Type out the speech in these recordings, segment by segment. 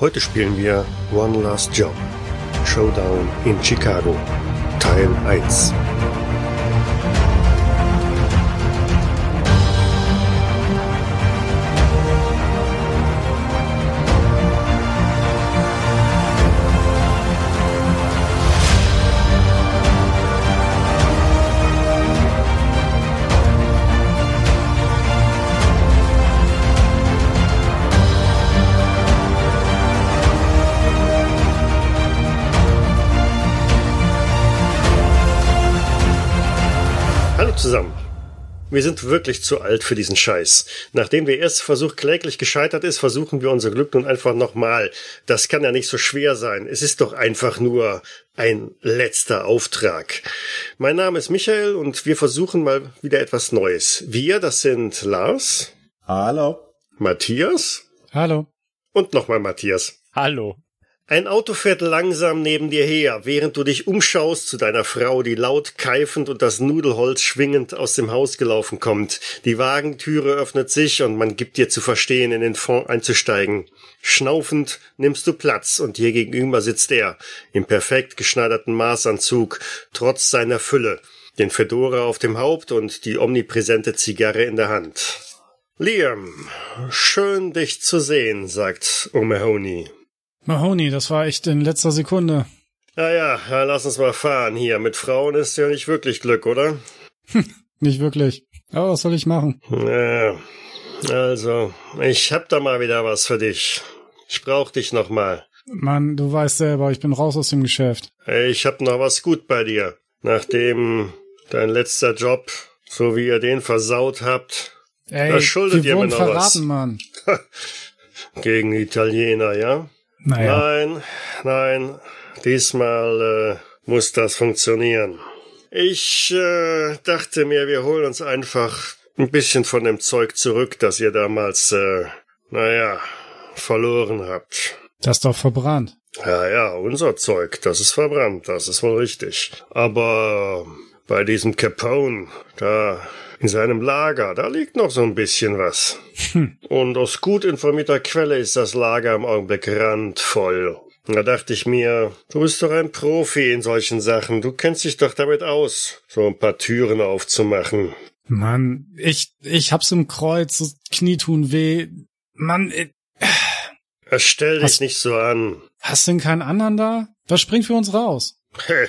Heute spielen wir One Last Job. Showdown in Chicago. Teil 1. Wir sind wirklich zu alt für diesen Scheiß. Nachdem der erste Versuch kläglich gescheitert ist, versuchen wir unser Glück nun einfach nochmal. Das kann ja nicht so schwer sein. Es ist doch einfach nur ein letzter Auftrag. Mein Name ist Michael und wir versuchen mal wieder etwas Neues. Wir, das sind Lars, Hallo. Matthias Hallo. und nochmal Matthias. Hallo. Ein Auto fährt langsam neben dir her, während du dich umschaust zu deiner Frau, die laut keifend und das Nudelholz schwingend aus dem Haus gelaufen kommt. Die Wagentüre öffnet sich und man gibt dir zu verstehen, in den Fond einzusteigen. Schnaufend nimmst du Platz und dir gegenüber sitzt er, im perfekt geschneiderten Maßanzug, trotz seiner Fülle, den Fedora auf dem Haupt und die omnipräsente Zigarre in der Hand. Liam, schön dich zu sehen, sagt O'Mahony. Mahoney, das war echt in letzter Sekunde. Ja, ja, ja, lass uns mal fahren hier. Mit Frauen ist ja nicht wirklich Glück, oder? Nicht wirklich. Aber was soll ich machen? Ja, also, ich hab da mal wieder was für dich. Ich brauch dich noch mal. Mann, du weißt selber, ich bin raus aus dem Geschäft. Ich hab noch was gut bei dir. Nachdem dein letzter Job, so wie ihr den versaut habt, Ey, Da schuldet wir ihr mir noch verraten, was. Mann. gegen Italiener, ja? Naja. Nein, nein, diesmal äh, muss das funktionieren. Ich äh, dachte mir, wir holen uns einfach ein bisschen von dem Zeug zurück, das ihr damals, äh, naja, verloren habt. Das ist doch verbrannt. Ja, ja, unser Zeug, das ist verbrannt, das ist wohl richtig. Aber bei diesem Capone, da in seinem Lager, da liegt noch so ein bisschen was. Und aus gut informierter Quelle ist das Lager im Augenblick randvoll. Da dachte ich mir, du bist doch ein Profi in solchen Sachen, du kennst dich doch damit aus, so ein paar Türen aufzumachen. Mann, ich, ich hab's im Kreuz, so Knie tun weh. Mann, äh, Stell dich Was- nicht so an. hast du denn keinen anderen da? Was springt für uns raus? Hä,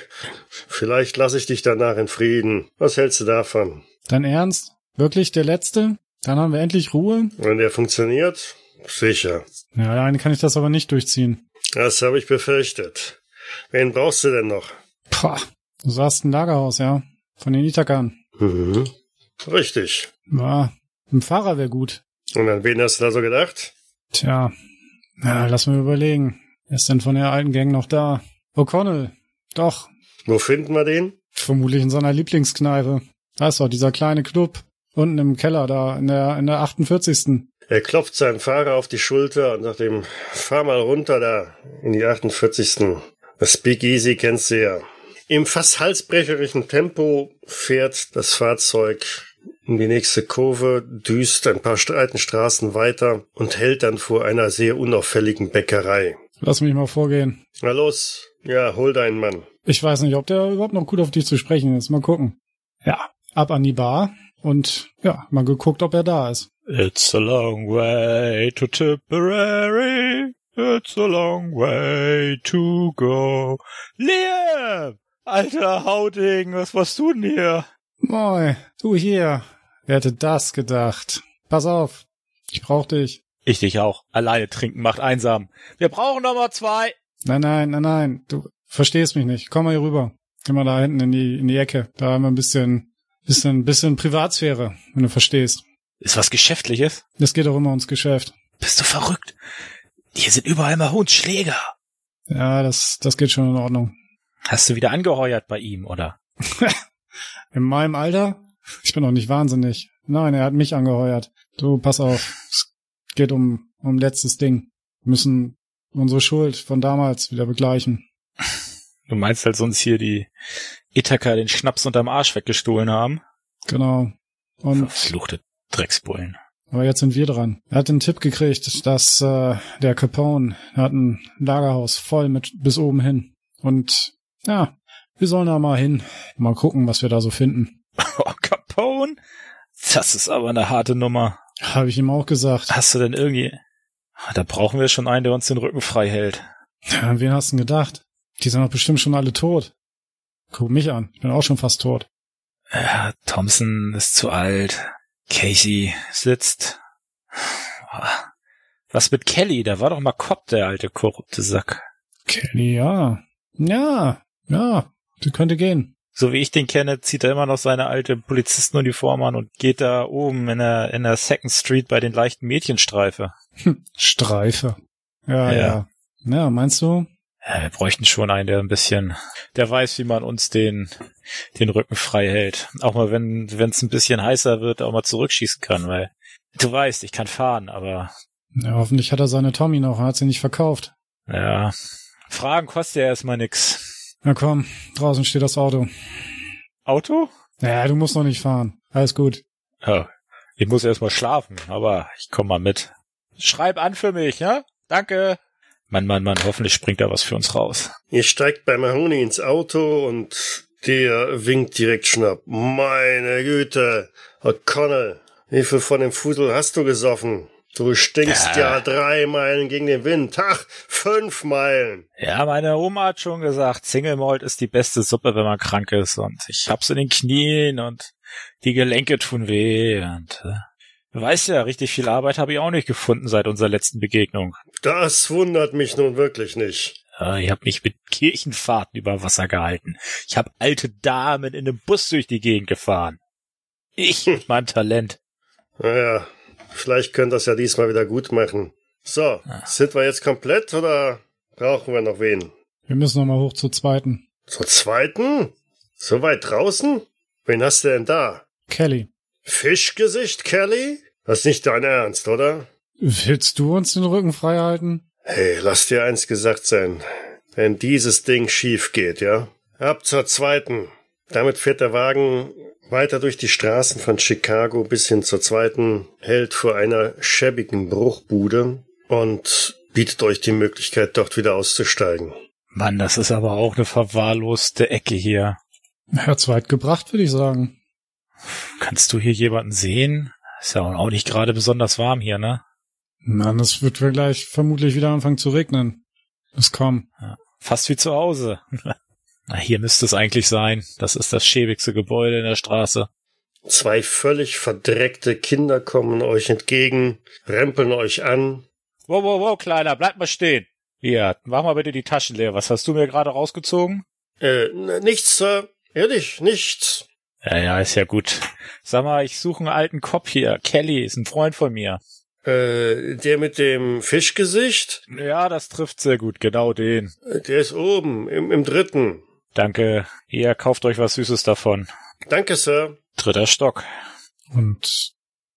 Vielleicht lasse ich dich danach in Frieden. Was hältst du davon? Dein Ernst? Wirklich der Letzte? Dann haben wir endlich Ruhe? Wenn der funktioniert? Sicher. Ja, alleine kann ich das aber nicht durchziehen. Das habe ich befürchtet. Wen brauchst du denn noch? Pah, du sagst ein Lagerhaus, ja? Von den Itakan. Mhm. Richtig. Ja, ein Fahrer wäre gut. Und an wen hast du da so gedacht? Tja, ja, lass mir überlegen. Wer ist denn von der alten Gang noch da? O'Connell. Doch, Wo finden wir den? vermutlich in seiner Lieblingskneipe. Da ist doch dieser kleine Club. Unten im Keller da, in der, in der 48. Er klopft seinen Fahrer auf die Schulter und sagt ihm, fahr mal runter da in die 48. Das Big Easy kennst du ja. Im fast halsbrecherischen Tempo fährt das Fahrzeug in die nächste Kurve, düst ein paar Straßen weiter und hält dann vor einer sehr unauffälligen Bäckerei. Lass mich mal vorgehen. Na los, ja, hol deinen Mann. Ich weiß nicht, ob der überhaupt noch gut auf dich zu sprechen ist. Mal gucken. Ja, ab an die Bar und ja, mal geguckt, ob er da ist. It's a long way to Tipperary. It's a long way to go. Liam! Alter Hauding, was warst du denn hier? Moi, du hier. Wer hätte das gedacht? Pass auf, ich brauch dich. Ich dich auch. Alleine trinken macht einsam. Wir brauchen Nummer zwei. Nein, nein, nein, nein. Du verstehst mich nicht. Komm mal hier rüber. Geh mal da hinten in die, in die Ecke. Da haben wir ein bisschen, bisschen, bisschen Privatsphäre, wenn du verstehst. Ist was Geschäftliches? Das geht auch immer ums Geschäft. Bist du verrückt? Hier sind überall Mahonsschläger. Ja, das, das geht schon in Ordnung. Hast du wieder angeheuert bei ihm, oder? In meinem Alter? Ich bin doch nicht wahnsinnig. Nein, er hat mich angeheuert. Du, pass auf. Es geht um, um letztes Ding. Wir müssen unsere Schuld von damals wieder begleichen. Du meinst, als uns hier die Ithaka den Schnaps unterm Arsch weggestohlen haben? Genau. Und, Verfluchte Drecksbullen. Aber jetzt sind wir dran. Er hat den Tipp gekriegt, dass äh, der Capone hat ein Lagerhaus voll mit bis oben hin. Und ja, wir sollen da mal hin. Mal gucken, was wir da so finden. Oh, Capone? Das ist aber eine harte Nummer. Habe ich ihm auch gesagt. Hast du denn irgendwie... Da brauchen wir schon einen, der uns den Rücken frei hält. Ja, an wen hast du denn gedacht? Die sind doch bestimmt schon alle tot. Guck mich an, ich bin auch schon fast tot. Ja, Thompson ist zu alt. Casey sitzt. Was mit Kelly? Da war doch mal Cobb, der alte korrupte Sack. Kelly, ja. Ja, ja, die könnte gehen. So wie ich den kenne, zieht er immer noch seine alte Polizistenuniform an und geht da oben in der, in der Second Street bei den leichten Mädchenstreife. Streife. Ja, Ja. ja. Ja, meinst du? Ja, wir bräuchten schon einen, der ein bisschen, der weiß, wie man uns den, den Rücken frei hält. Auch mal, wenn es ein bisschen heißer wird, auch mal zurückschießen kann, weil du weißt, ich kann fahren, aber Ja, hoffentlich hat er seine Tommy noch, er hat sie nicht verkauft. ja, Fragen kostet ja erstmal nix. Na komm, draußen steht das Auto. Auto? Ja, du musst noch nicht fahren. Alles gut. Oh, ich muss erstmal schlafen, aber ich komm mal mit. Schreib an für mich, ja? Danke. Mann, Mann, Mann, hoffentlich springt da was für uns raus. Ihr steigt bei Mahoney ins Auto und der winkt direkt schnapp. Meine Güte, O'Connell, wie viel von dem Fusel hast du gesoffen? Du stinkst Ja. ja drei Meilen gegen den Wind. Ach, fünf Meilen. Ja, meine Oma hat schon gesagt, Single Malt ist die beste Suppe, wenn man krank ist. Und ich hab's in den Knien und die Gelenke tun weh. Und äh, du weißt ja, richtig viel Arbeit habe ich auch nicht gefunden seit unserer letzten Begegnung. Das wundert mich nun wirklich nicht. Äh, ich habe mich mit Kirchenfahrten über Wasser gehalten. Ich habe alte Damen in einem Bus durch die Gegend gefahren. Ich mit meinem Talent. Naja, vielleicht könnt ihr das ja diesmal wieder gut machen. So, sind wir jetzt komplett oder brauchen wir noch wen? Wir müssen noch mal hoch zur zweiten. Zur zweiten? So weit draußen? Wen hast du denn da? Kelly, Fischgesicht, Kelly? Das ist nicht dein Ernst, oder? willst du uns den Rücken frei halten? Hey, lass dir eins gesagt sein. Wenn dieses Ding schief geht, ja? Ab zur zweiten. Damit fährt der Wagen weiter durch die Straßen von Chicago bis hin zur zweiten, hält vor einer schäbigen Bruchbude und bietet euch die Möglichkeit, dort wieder auszusteigen. Mann, das ist aber auch eine verwahrloste Ecke hier. Hat's weit gebracht, würde ich sagen. Kannst du hier jemanden sehen? Ist ja auch nicht gerade besonders warm hier, ne? Mann, es wird gleich vermutlich wieder anfangen zu regnen. Es kommt. Fast wie zu Hause. Na, hier müsste es eigentlich sein. Das ist das schäbigste Gebäude in der Straße. Zwei völlig verdreckte Kinder kommen euch entgegen, rempeln euch an. Wow, wow, wow, Kleiner, bleib mal stehen. Hier, mach mal bitte die Taschen leer. Was hast du mir gerade rausgezogen? Äh, nichts, Sir. Ehrlich, nichts. Ja, ja, ist ja gut. Sag mal, ich suche einen alten Kopf hier. Kelly ist ein Freund von mir. Äh, der mit dem Fischgesicht? Ja, das trifft sehr gut. Genau den. Äh, Der ist oben, im, im dritten. Danke. Ihr kauft euch was Süßes davon. Danke, Sir. Dritter Stock. Und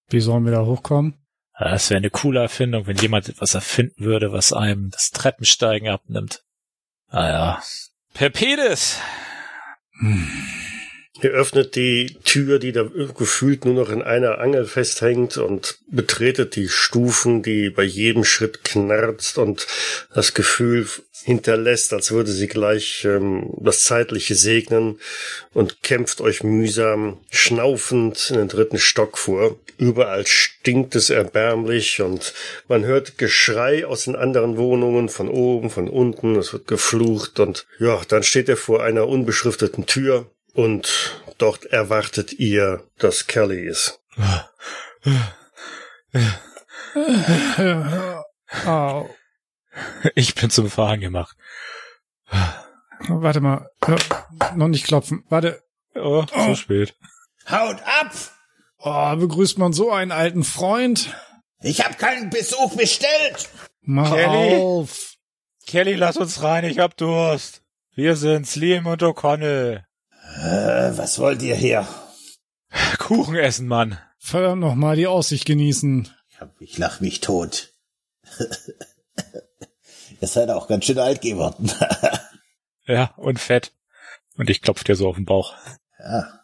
wie sollen wir da hochkommen? Ja, Das wäre eine coole Erfindung, wenn jemand etwas erfinden würde, was einem das Treppensteigen abnimmt. Ah ja. Perpedes! Ihr öffnet die Tür, die da gefühlt nur noch in einer Angel festhängt und betretet die Stufen, die bei jedem Schritt knarzt und das Gefühl hinterlässt, als würde sie gleich ähm, das Zeitliche segnen und kämpft euch mühsam schnaufend in den dritten Stock vor. Überall stinkt es erbärmlich und man hört Geschrei aus den anderen Wohnungen von oben, von unten, es wird geflucht und ja, dann steht er vor einer unbeschrifteten Tür und dort erwartet ihr, dass Kelly ist. Ich bin zum Fahren gemacht. Warte mal. Noch nicht klopfen. Warte. Oh, zu spät. Haut ab! Oh, begrüßt man so einen alten Freund? Ich hab keinen Besuch bestellt! Mach Kelly? auf. Kelly, lass uns rein, ich hab Durst. Wir sind's, Liam und O'Connell. Äh, was wollt ihr hier? Kuchen essen, Mann. Verdammt noch mal die Aussicht genießen. Ich, hab, ich lach mich tot. ihr seid auch ganz schön alt geworden. Ja, und fett. Und ich klopf dir so auf den Bauch. ja.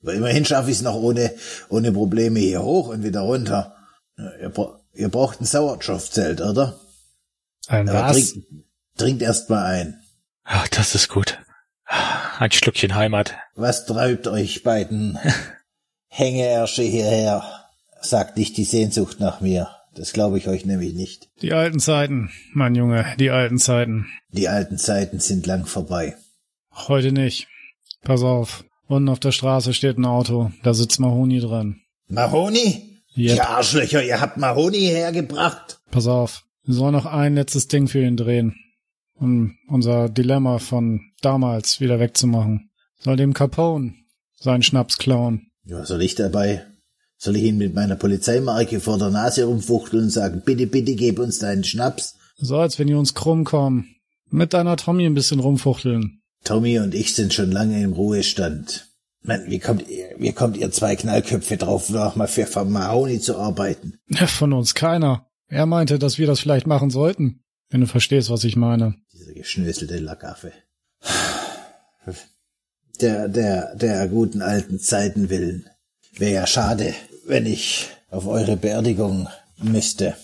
Aber immerhin schaffe ich es noch ohne, ohne Probleme hier hoch und wieder runter. Ihr, bra ihr braucht ein Sauerstoffzelt, oder? Ein Aber was? trinkt, trinkt erst mal ein. Ach, das ist gut. Ein Schluckchen Heimat. Was treibt euch beiden Hängeärsche hierher? Sagt nicht die Sehnsucht nach mir. Das glaube ich euch nämlich nicht. Die alten Zeiten, mein Junge, die alten Zeiten. Die alten Zeiten sind lang vorbei. Heute nicht. Pass auf. Unten auf der Straße steht ein Auto. Da sitzt Mahoni dran. Mahoni? Yep. Ihr Arschlöcher, ihr habt Mahoni hergebracht. Pass auf. Wir sollen noch ein letztes Ding für ihn drehen. Um unser Dilemma von damals wieder wegzumachen. Soll dem Capone seinen Schnaps klauen. Ja, soll ich dabei? Soll ich ihn mit meiner Polizeimarke vor der Nase rumfuchteln und sagen, bitte, bitte gib uns deinen Schnaps? So, als wenn die uns krumm kommen. Mit deiner Tommy ein bisschen rumfuchteln. Tommy und ich sind schon lange im Ruhestand. Mann, wie kommt ihr, wie kommt ihr zwei Knallköpfe drauf, noch mal für Mahoni zu arbeiten? Von uns keiner. Er meinte, dass wir das vielleicht machen sollten. Wenn du verstehst, was ich meine. Dieser geschnöselte Lackaffe. Der, der, der guten alten Zeiten willen. Wäre ja schade, wenn ich auf eure Beerdigung müsste.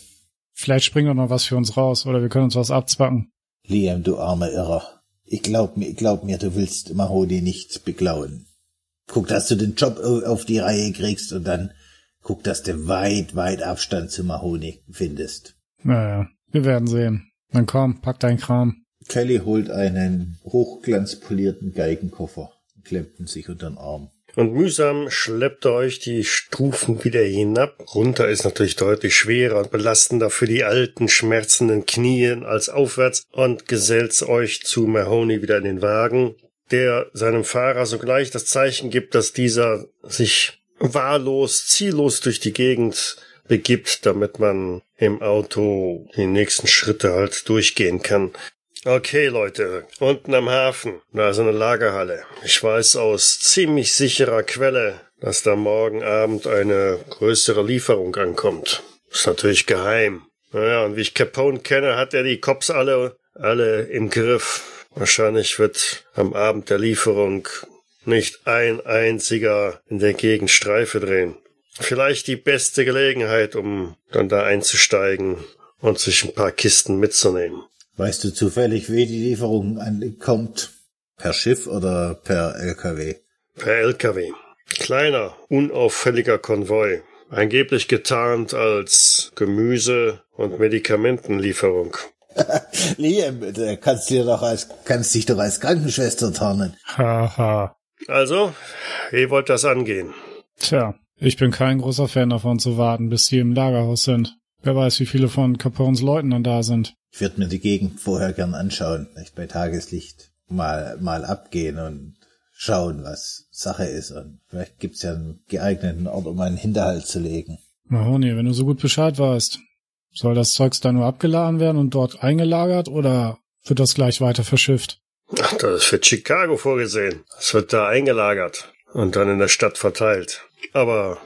Vielleicht springt doch noch was für uns raus oder wir können uns was abzwacken. Liam, du armer Irrer. Ich glaub mir, glaub mir, du willst Mahoni nicht beklauen. Guck, dass du den Job au- auf die Reihe kriegst und dann guck, dass du weit, weit Abstand zu Mahoni findest. Naja, wir werden sehen. Dann komm, pack dein Kram. Kelly holt einen hochglanzpolierten Geigenkoffer klemmt ihn sich unter den Arm. Und mühsam schleppt ihr euch die Stufen wieder hinab. Runter ist natürlich deutlich schwerer und belastender für die alten, schmerzenden Knien als aufwärts und gesellt euch zu Mahoney wieder in den Wagen, der seinem Fahrer sogleich das Zeichen gibt, dass dieser sich wahllos, ziellos durch die Gegend begibt, damit man im Auto die nächsten Schritte halt durchgehen kann. Okay, Leute, unten am Hafen, da ist eine Lagerhalle. Ich weiß aus ziemlich sicherer Quelle, dass da morgen Abend eine größere Lieferung ankommt. Ist natürlich geheim. Naja, und wie ich Capone kenne, hat er die Cops alle, alle im Griff. Wahrscheinlich wird am Abend der Lieferung nicht ein einziger in der Gegend Streife drehen. Vielleicht die beste Gelegenheit, um dann da einzusteigen und sich ein paar Kisten mitzunehmen. Weißt du zufällig, wie die Lieferung ankommt? Per Schiff oder per LKW? Per LKW. Kleiner, unauffälliger Konvoi. Angeblich getarnt als Gemüse- und Medikamentenlieferung. Liam, da kannst du dir doch als, kannst dich doch als Krankenschwester tarnen. Haha. Also, wie wollt das angehen? Tja, ich bin kein großer Fan davon zu warten, bis die im Lagerhaus sind. Wer weiß, wie viele von Capones Leuten dann da sind. Ich würde mir die Gegend vorher gern anschauen, vielleicht bei Tageslicht mal, mal abgehen und schauen, was Sache ist. Und vielleicht gibt's ja einen geeigneten Ort, um einen Hinterhalt zu legen. Mahoney, wenn du so gut Bescheid weißt, soll das Zeugs da nur abgeladen werden und dort eingelagert oder wird das gleich weiter verschifft? Ach, das ist für Chicago vorgesehen. Es wird da eingelagert und dann in der Stadt verteilt. Aber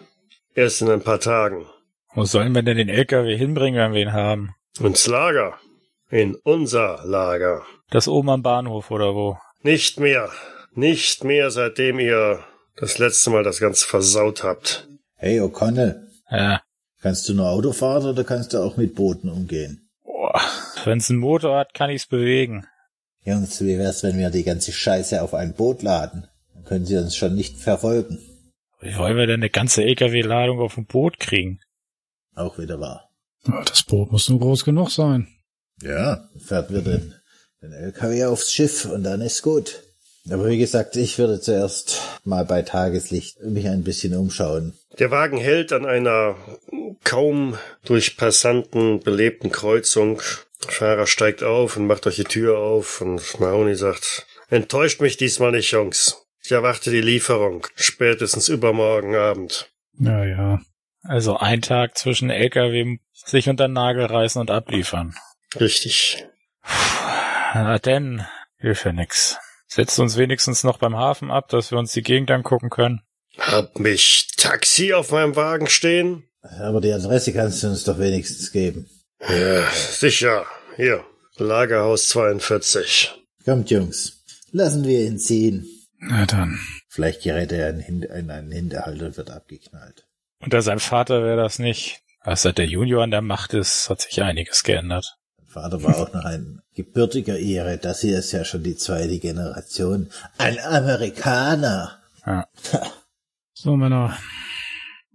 erst in ein paar Tagen. Wo sollen wir denn den LKW hinbringen, wenn wir ihn haben? Ins Lager. In unser Lager. Das oben am Bahnhof oder wo? Nicht mehr. Nicht mehr, seitdem ihr das letzte Mal das Ganze versaut habt. Hey O'Connell, Ja. kannst du nur Auto fahren oder kannst du auch mit Booten umgehen? Boah. Wenn's einen Motor hat, kann ich's bewegen. Jungs, wie wär's, wenn wir die ganze Scheiße auf ein Boot laden? Dann können sie uns schon nicht verfolgen. Wie wollen wir denn eine ganze LKW-Ladung auf ein Boot kriegen? Auch wieder wahr. Ja, Das Boot muss nur groß genug sein. Ja, fährt wir den, den LKW aufs Schiff und dann ist gut. Aber wie gesagt, ich würde zuerst mal bei Tageslicht mich ein bisschen umschauen. Der Wagen hält an einer kaum durch Passanten belebten Kreuzung. Der Fahrer steigt auf und macht euch die Tür auf und Mahoney sagt, enttäuscht mich diesmal nicht, Jungs. Ich erwarte die Lieferung, spätestens übermorgen Abend. Ja, ja. Also ein Tag zwischen LKW sich unter den Nagel reißen und abliefern. Richtig. Na denn, hilft ja nix. Setzt uns wenigstens noch beim Hafen ab, dass wir uns die Gegend angucken können. Hab mich Taxi auf meinem Wagen stehen? Aber die Adresse kannst du uns doch wenigstens geben. Ja, sicher. Hier, Lagerhaus 42. Kommt, Jungs. Lassen wir ihn ziehen. Na dann. Vielleicht gerät er in, einen Hinterhalt und wird abgeknallt. Unter seinem Vater wäre das nicht. Als seit der Junior an der Macht ist, hat sich einiges geändert. Vater war auch noch ein gebürtiger Ire. Das hier ist ja schon die zweite Generation. Ein Amerikaner. Ja. So, Männer.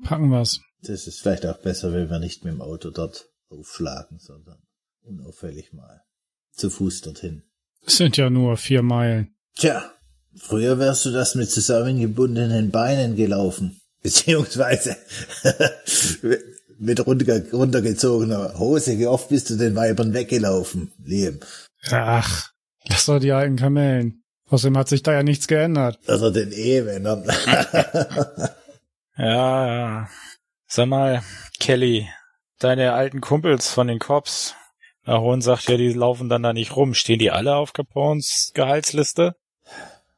Packen wir's. Das ist vielleicht auch besser, wenn wir nicht mit dem Auto dort aufschlagen, sondern unauffällig mal zu Fuß dorthin. Es sind ja nur vier Meilen. Tja, früher wärst du das mit zusammengebundenen Beinen gelaufen. Beziehungsweise mit runter, runtergezogener Hose. Wie oft bist du den Weibern weggelaufen, Liam? Ach, lass doch die alten Kamellen. Außerdem hat sich da ja nichts geändert. Oder den Ehemännern. Ja, ja. Sag mal, Kelly, deine alten Kumpels von den Cops, Aaron sagt ja, die laufen dann da nicht rum. Stehen die alle auf Capones Gehaltsliste?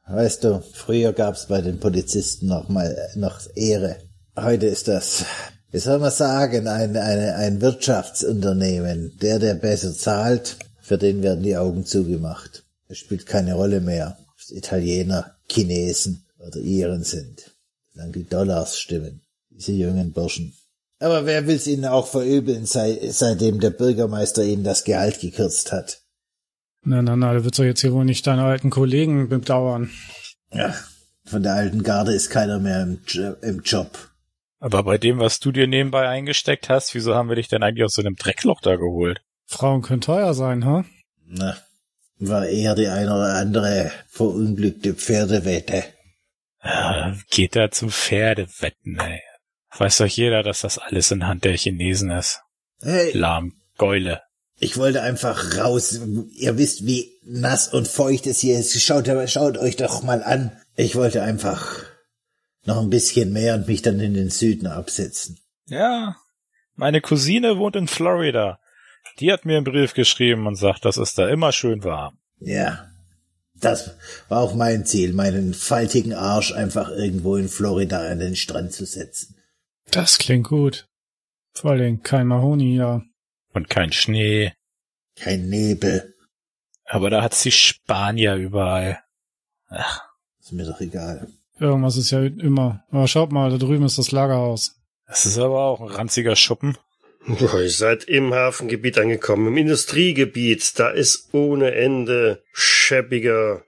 Weißt du, früher gab's bei den Polizisten noch mal noch Ehre. Heute ist das, wie soll man sagen, ein, eine, ein Wirtschaftsunternehmen. Der, der besser zahlt, für den werden die Augen zugemacht. Es spielt keine Rolle mehr, ob Italiener, Chinesen oder Iren sind. Solange die Dollars stimmen. Diese jungen Burschen. Aber wer will's ihnen auch verübeln, sei, seitdem der Bürgermeister ihnen das Gehalt gekürzt hat? Na, na, na, du willst doch jetzt hier wohl nicht deine alten Kollegen bedauern. Ja, von der alten Garde ist keiner mehr im, Jo- im Job. Aber bei dem, was du dir nebenbei eingesteckt hast, wieso haben wir dich denn eigentlich aus so einem Dreckloch da geholt? Frauen können teuer sein, ha? Na, war eher die eine oder andere verunglückte Pferdewette. Ja, geht er zum Pferdewetten, ey. Weiß doch jeder, dass das alles in Hand der Chinesen ist. Hey, Lahm, Geule. Ich wollte einfach raus. Ihr wisst, wie nass und feucht es hier ist. Schaut, schaut euch doch mal an. Ich wollte einfach noch ein bisschen mehr und mich dann in den Süden absetzen. Ja, meine Cousine wohnt in Florida. Die hat mir einen Brief geschrieben und sagt, das ist da immer schön warm. Ja, das war auch mein Ziel, meinen faltigen Arsch einfach irgendwo in Florida an den Strand zu setzen. Das klingt gut. Vor allem kein Mahoni, ja. Und kein Schnee. Kein Nebel. Aber da hat's die Spanier überall. Ach, Ist mir doch egal. Irgendwas ist ja immer. Aber schaut mal, da drüben ist das Lagerhaus. das ist aber auch ein ranziger Schuppen. Boah, Ihr seid im Hafengebiet angekommen, im Industriegebiet. Da ist ohne Ende schäbiger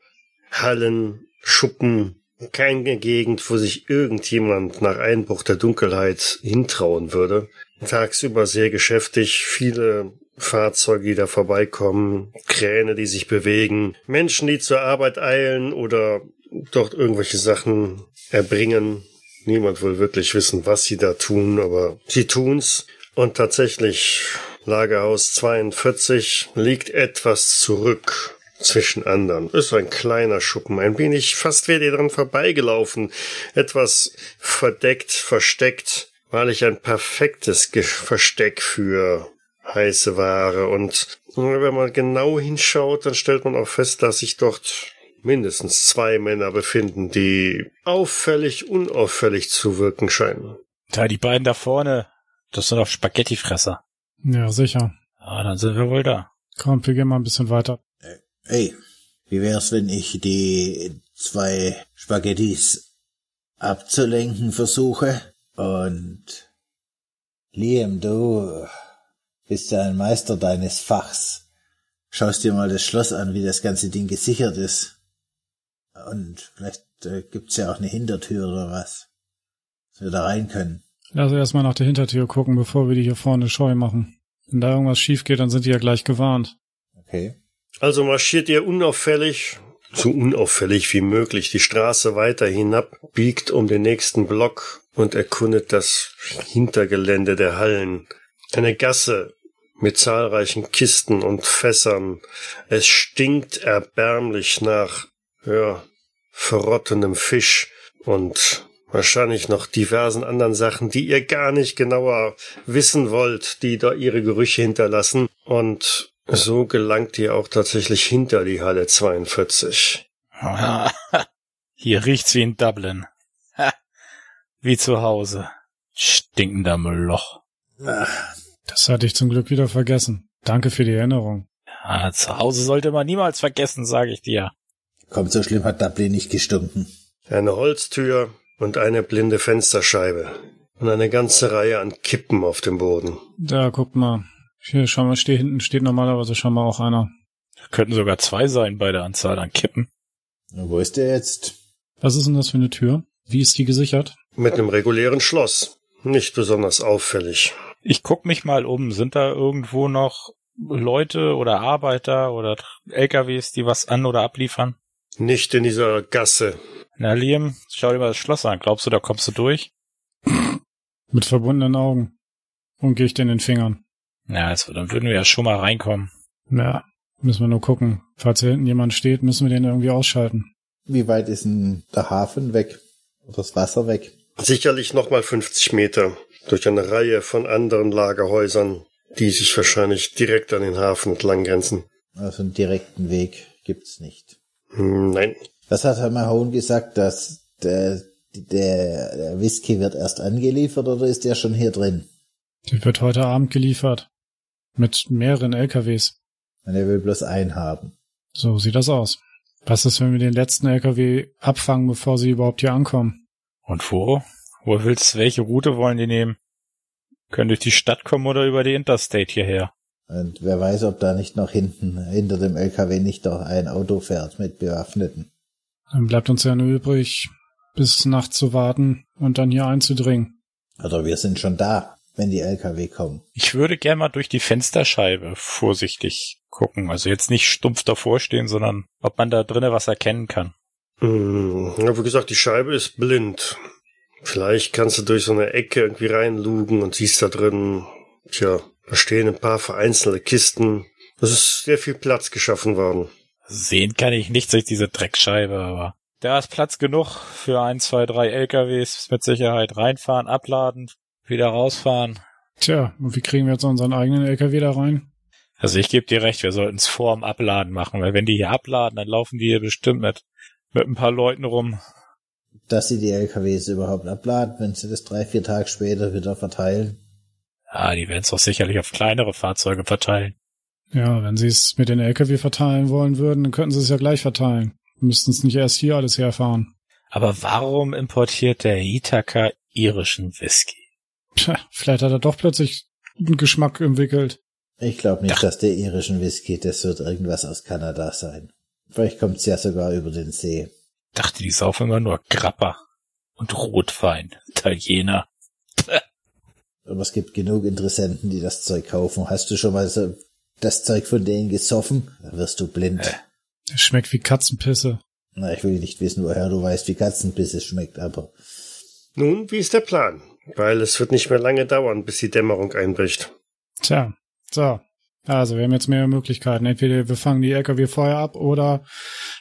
Hallen, Schuppen. Keine Gegend, wo sich irgendjemand nach Einbruch der Dunkelheit hintrauen würde. Tagsüber sehr geschäftig, viele Fahrzeuge, die da vorbeikommen, Kräne, die sich bewegen, Menschen, die zur Arbeit eilen oder dort irgendwelche Sachen erbringen. Niemand will wirklich wissen, was sie da tun, aber sie tun's. Und tatsächlich, Lagerhaus 42 liegt etwas zurück zwischen anderen. Ist ein kleiner Schuppen, ein wenig, fast wäre ihr dran vorbeigelaufen. Etwas verdeckt, versteckt, wahrlich ein perfektes Ge Versteck für heiße Ware. Und wenn man genau hinschaut, dann stellt man auch fest, dass sich dort mindestens zwei Männer befinden, die auffällig, unauffällig zu wirken scheinen. Da die beiden da vorne, das sind doch Spaghettifresser. Ja, sicher. Ah, dann sind wir wohl da. Komm, wir gehen mal ein bisschen weiter. Hey, wie wär's, wenn ich die zwei Spaghettis abzulenken versuche? Und Liam, du bist ja ein Meister deines Fachs. Schaust dir mal das Schloss an, wie das ganze Ding gesichert ist. Und vielleicht äh, gibt's ja auch eine Hintertür oder was. Dass wir da rein können. Lass erstmal nach der Hintertür gucken, bevor wir die hier vorne scheu machen. Wenn da irgendwas schief geht, dann sind die ja gleich gewarnt. Okay. Also marschiert ihr unauffällig, so unauffällig wie möglich, die Straße weiter hinab, biegt um den nächsten Block und erkundet das Hintergelände der Hallen. Eine Gasse mit zahlreichen Kisten und Fässern. Es stinkt erbärmlich nach, ja, verrottenem Fisch und wahrscheinlich noch diversen anderen Sachen, die ihr gar nicht genauer wissen wollt, die da ihre Gerüche hinterlassen. Und so gelangt ihr auch tatsächlich hinter die Halle 42. Hier riecht's wie in Dublin. Wie zu Hause. Stinkender Moloch. Das hatte ich zum Glück wieder vergessen. Danke für die Erinnerung. Ah, zu Hause sollte man niemals vergessen, sage ich dir. Kommt, so schlimm hat Dublin nicht gestunken. Eine Holztür und eine blinde Fensterscheibe. Und eine ganze Reihe an Kippen auf dem Boden. Da, guck mal. Hier, schau mal, steht hinten steht normalerweise schon mal auch einer. Könnten sogar zwei sein bei der Anzahl an Kippen. Wo ist der jetzt? Was ist denn das für eine Tür? Wie ist die gesichert? Mit einem regulären Schloss. Nicht besonders auffällig. Ich guck mich mal um. Sind da irgendwo noch Leute oder Arbeiter oder LKWs, die was an- oder abliefern? Nicht in dieser Gasse. Na, Liam, schau dir mal das Schloss an. Glaubst du, da kommst du durch? Mit verbundenen Augen. Und Gicht in den Fingern. Ja, also, dann würden wir ja schon mal reinkommen. Ja, müssen wir nur gucken. Falls hier hinten jemand steht, müssen wir den irgendwie ausschalten. Wie weit ist denn der Hafen weg? Oder das Wasser weg? Sicherlich nochmal 50 Meter. Durch eine Reihe von anderen Lagerhäusern, die sich wahrscheinlich direkt an den Hafen entlang grenzen. Also einen direkten Weg gibt's nicht. Hm, Nein, Was hat Herr Mahone gesagt, dass der, der, der Whisky wird erst angeliefert oder ist der schon hier drin? Die wird heute Abend geliefert. Mit mehreren LKWs. Und er will bloß einen haben. So sieht das aus. Was ist, wenn wir den letzten LKW abfangen, bevor sie überhaupt hier ankommen? Und wo? Wo willst du, welche Route wollen die nehmen? Können durch die Stadt kommen oder über die Interstate hierher? Und wer weiß, ob da nicht noch hinten, hinter dem LKW nicht doch ein Auto fährt mit Bewaffneten. Dann bleibt uns ja nur übrig, bis nachts zu warten und dann hier einzudringen. Oder wir sind schon da, wenn die LKW kommen. Ich würde gern mal durch die Fensterscheibe vorsichtig gucken. Also jetzt nicht stumpf davor stehen, sondern ob man da drinnen was erkennen kann. Hm, ja, wie gesagt, die Scheibe ist blind. Vielleicht kannst du durch so eine Ecke irgendwie reinlugen und siehst da drin, tja, da stehen ein paar vereinzelte Kisten. Es ist sehr viel Platz geschaffen worden. Sehen kann ich nichts durch diese Dreckscheibe, aber da ist Platz genug für ein, zwei, drei LKWs mit Sicherheit reinfahren, abladen, wieder rausfahren. Tja, und wie kriegen wir jetzt unseren eigenen LKW da rein? Also ich gebe dir recht, wir sollten es vor dem Abladen machen, weil wenn die hier abladen, dann laufen die hier bestimmt mit, mit ein paar Leuten rum. Dass sie die LKWs überhaupt abladen, wenn sie das drei, vier Tage später wieder verteilen. Ja, die werden es doch sicherlich auf kleinere Fahrzeuge verteilen. Ja, wenn sie es mit den LKW verteilen wollen würden, dann könnten sie es ja gleich verteilen. Müssten es nicht erst hier alles herfahren. Aber warum importiert der Ithaka irischen Whisky? Tja, vielleicht hat er doch plötzlich einen Geschmack entwickelt. Ich glaube nicht, Ach. dass der irischen Whisky, das wird irgendwas aus Kanada sein. Vielleicht kommt's ja sogar über den See. Dachte, die saufen immer nur Grappa und Rotwein. Italiener. Aber es gibt genug Interessenten, die das Zeug kaufen. Hast du schon mal so das Zeug von denen gesoffen? Da wirst du blind. Äh. Es schmeckt wie Katzenpisse. Na, ich will nicht wissen, woher du weißt, wie Katzenbiss es schmeckt, aber Nun, wie ist der Plan? Weil es wird nicht mehr lange dauern, bis die Dämmerung einbricht. Tja, so. Also, wir haben jetzt mehrere Möglichkeiten. Entweder wir fangen die LKW vorher ab oder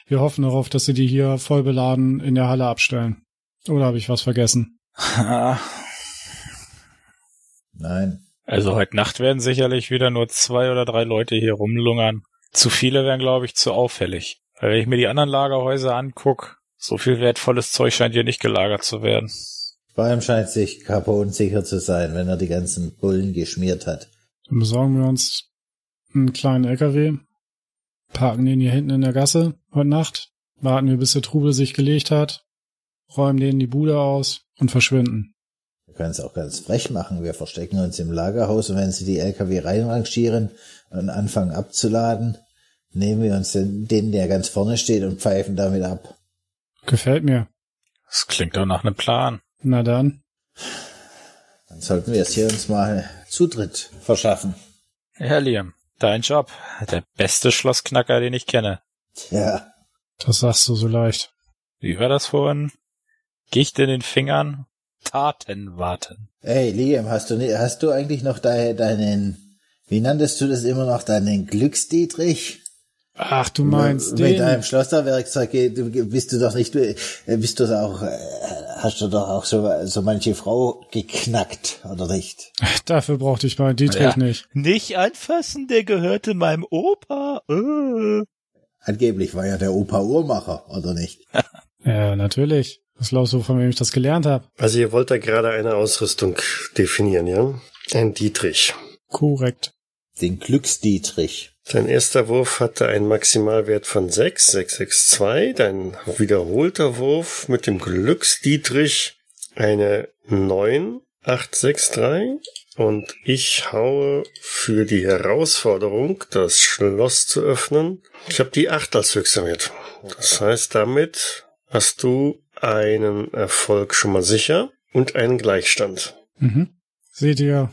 wir hoffen darauf, dass sie die hier voll beladen in der Halle abstellen. Oder habe ich was vergessen? nein. Also heute Nacht werden sicherlich wieder nur zwei oder drei Leute hier rumlungern. Zu viele wären, glaube ich, zu auffällig. Weil wenn ich mir die anderen Lagerhäuser anguck, so viel wertvolles Zeug scheint hier nicht gelagert zu werden. Vor allem scheint sich Capone sicher zu sein, wenn er die ganzen Bullen geschmiert hat. Dann besorgen wir uns einen kleinen LKW, parken den hier hinten in der Gasse heute Nacht, warten wir, bis der Trubel sich gelegt hat, räumen den die Bude aus und verschwinden. Wir können es auch ganz frech machen. Wir verstecken uns im Lagerhaus und wenn sie die LKW reinrangieren und anfangen abzuladen, nehmen wir uns den, den, der ganz vorne steht und pfeifen damit ab. Gefällt mir. Das klingt doch nach einem Plan. Na dann. Dann sollten wir es hier uns mal Zutritt verschaffen. Ja, Liam, dein Job. Der beste Schlossknacker, den ich kenne. Ja, Das sagst du so leicht. Wie war das vorhin? Gicht in den Fingern, Taten warten. Ey, Liam, hast du, hast du eigentlich noch de, deinen, wie nanntest du das immer noch, deinen Glücksdietrich? Ach, du meinst Mit den? deinem Schlosserwerkzeug du- bist du doch nicht, äh, bist du auch, äh, hast du doch auch so, so manche Frau geknackt, oder nicht? Dafür brauchte ich meinen Dietrich Ja. nicht. Nicht anfassen, der gehörte meinem Opa. Äh. Angeblich war ja der Opa Uhrmacher, oder nicht? Ja, natürlich. Was glaubst du, von wem ich das gelernt habe? Also ihr wollt da gerade eine Ausrüstung definieren, ja? Ein Dietrich. Korrekt. Den Glücksdietrich. Dein erster Wurf hatte einen Maximalwert von 6, 6, 6, 2. Dein wiederholter Wurf mit dem Glücksdietrich eine 9. 8, 6, 3. Und ich haue für die Herausforderung, das Schloss zu öffnen. Ich habe die 8 als höchster Wert. Das heißt, damit hast du einen Erfolg schon mal sicher und einen Gleichstand. Mhm. Seht ihr,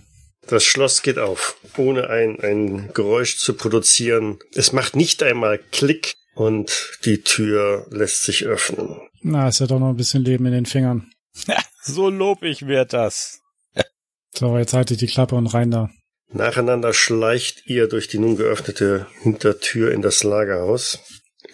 Das Schloss geht auf, ohne ein, ein Geräusch zu produzieren. Es macht nicht einmal Klick und die Tür lässt sich öffnen. na, ist ja doch noch ein bisschen Leben in den Fingern. So lob ich mir das. So, jetzt halte ich die Klappe und rein da. Nacheinander schleicht ihr durch die nun geöffnete Hintertür in das Lagerhaus.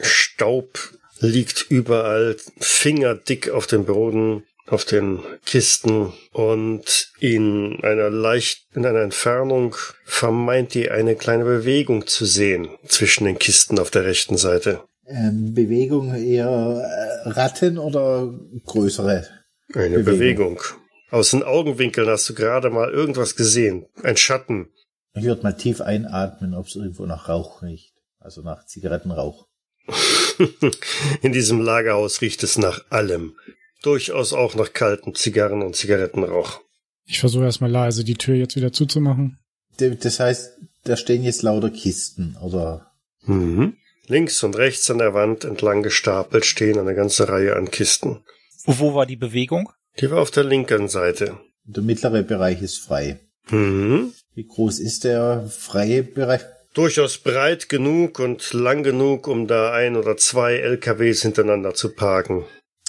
Staub liegt überall, fingerdick auf dem Boden, auf den Kisten und in einer leicht, in einer Entfernung vermeint ihr eine kleine Bewegung zu sehen zwischen den Kisten auf der rechten Seite. Ähm, Bewegung eher äh, Ratten oder größere? Eine Bewegung. Bewegung. Aus den Augenwinkeln hast du gerade mal irgendwas gesehen. Ein Schatten. Ich würde mal tief einatmen, ob es irgendwo nach Rauch riecht. Also nach Zigarettenrauch. In diesem Lagerhaus riecht es nach allem. Durchaus auch nach kalten Zigarren und Zigarettenrauch. Ich versuche erstmal leise die Tür jetzt wieder zuzumachen. D- Das heißt, da stehen jetzt lauter Kisten, oder? Mhm. Links und rechts an der Wand entlang gestapelt stehen eine ganze Reihe an Kisten. Wo war die Bewegung? Die war auf der linken Seite. Der mittlere Bereich ist frei. Mhm. Wie groß ist der freie Bereich? Durchaus breit genug und lang genug, um da ein oder zwei LKWs hintereinander zu parken.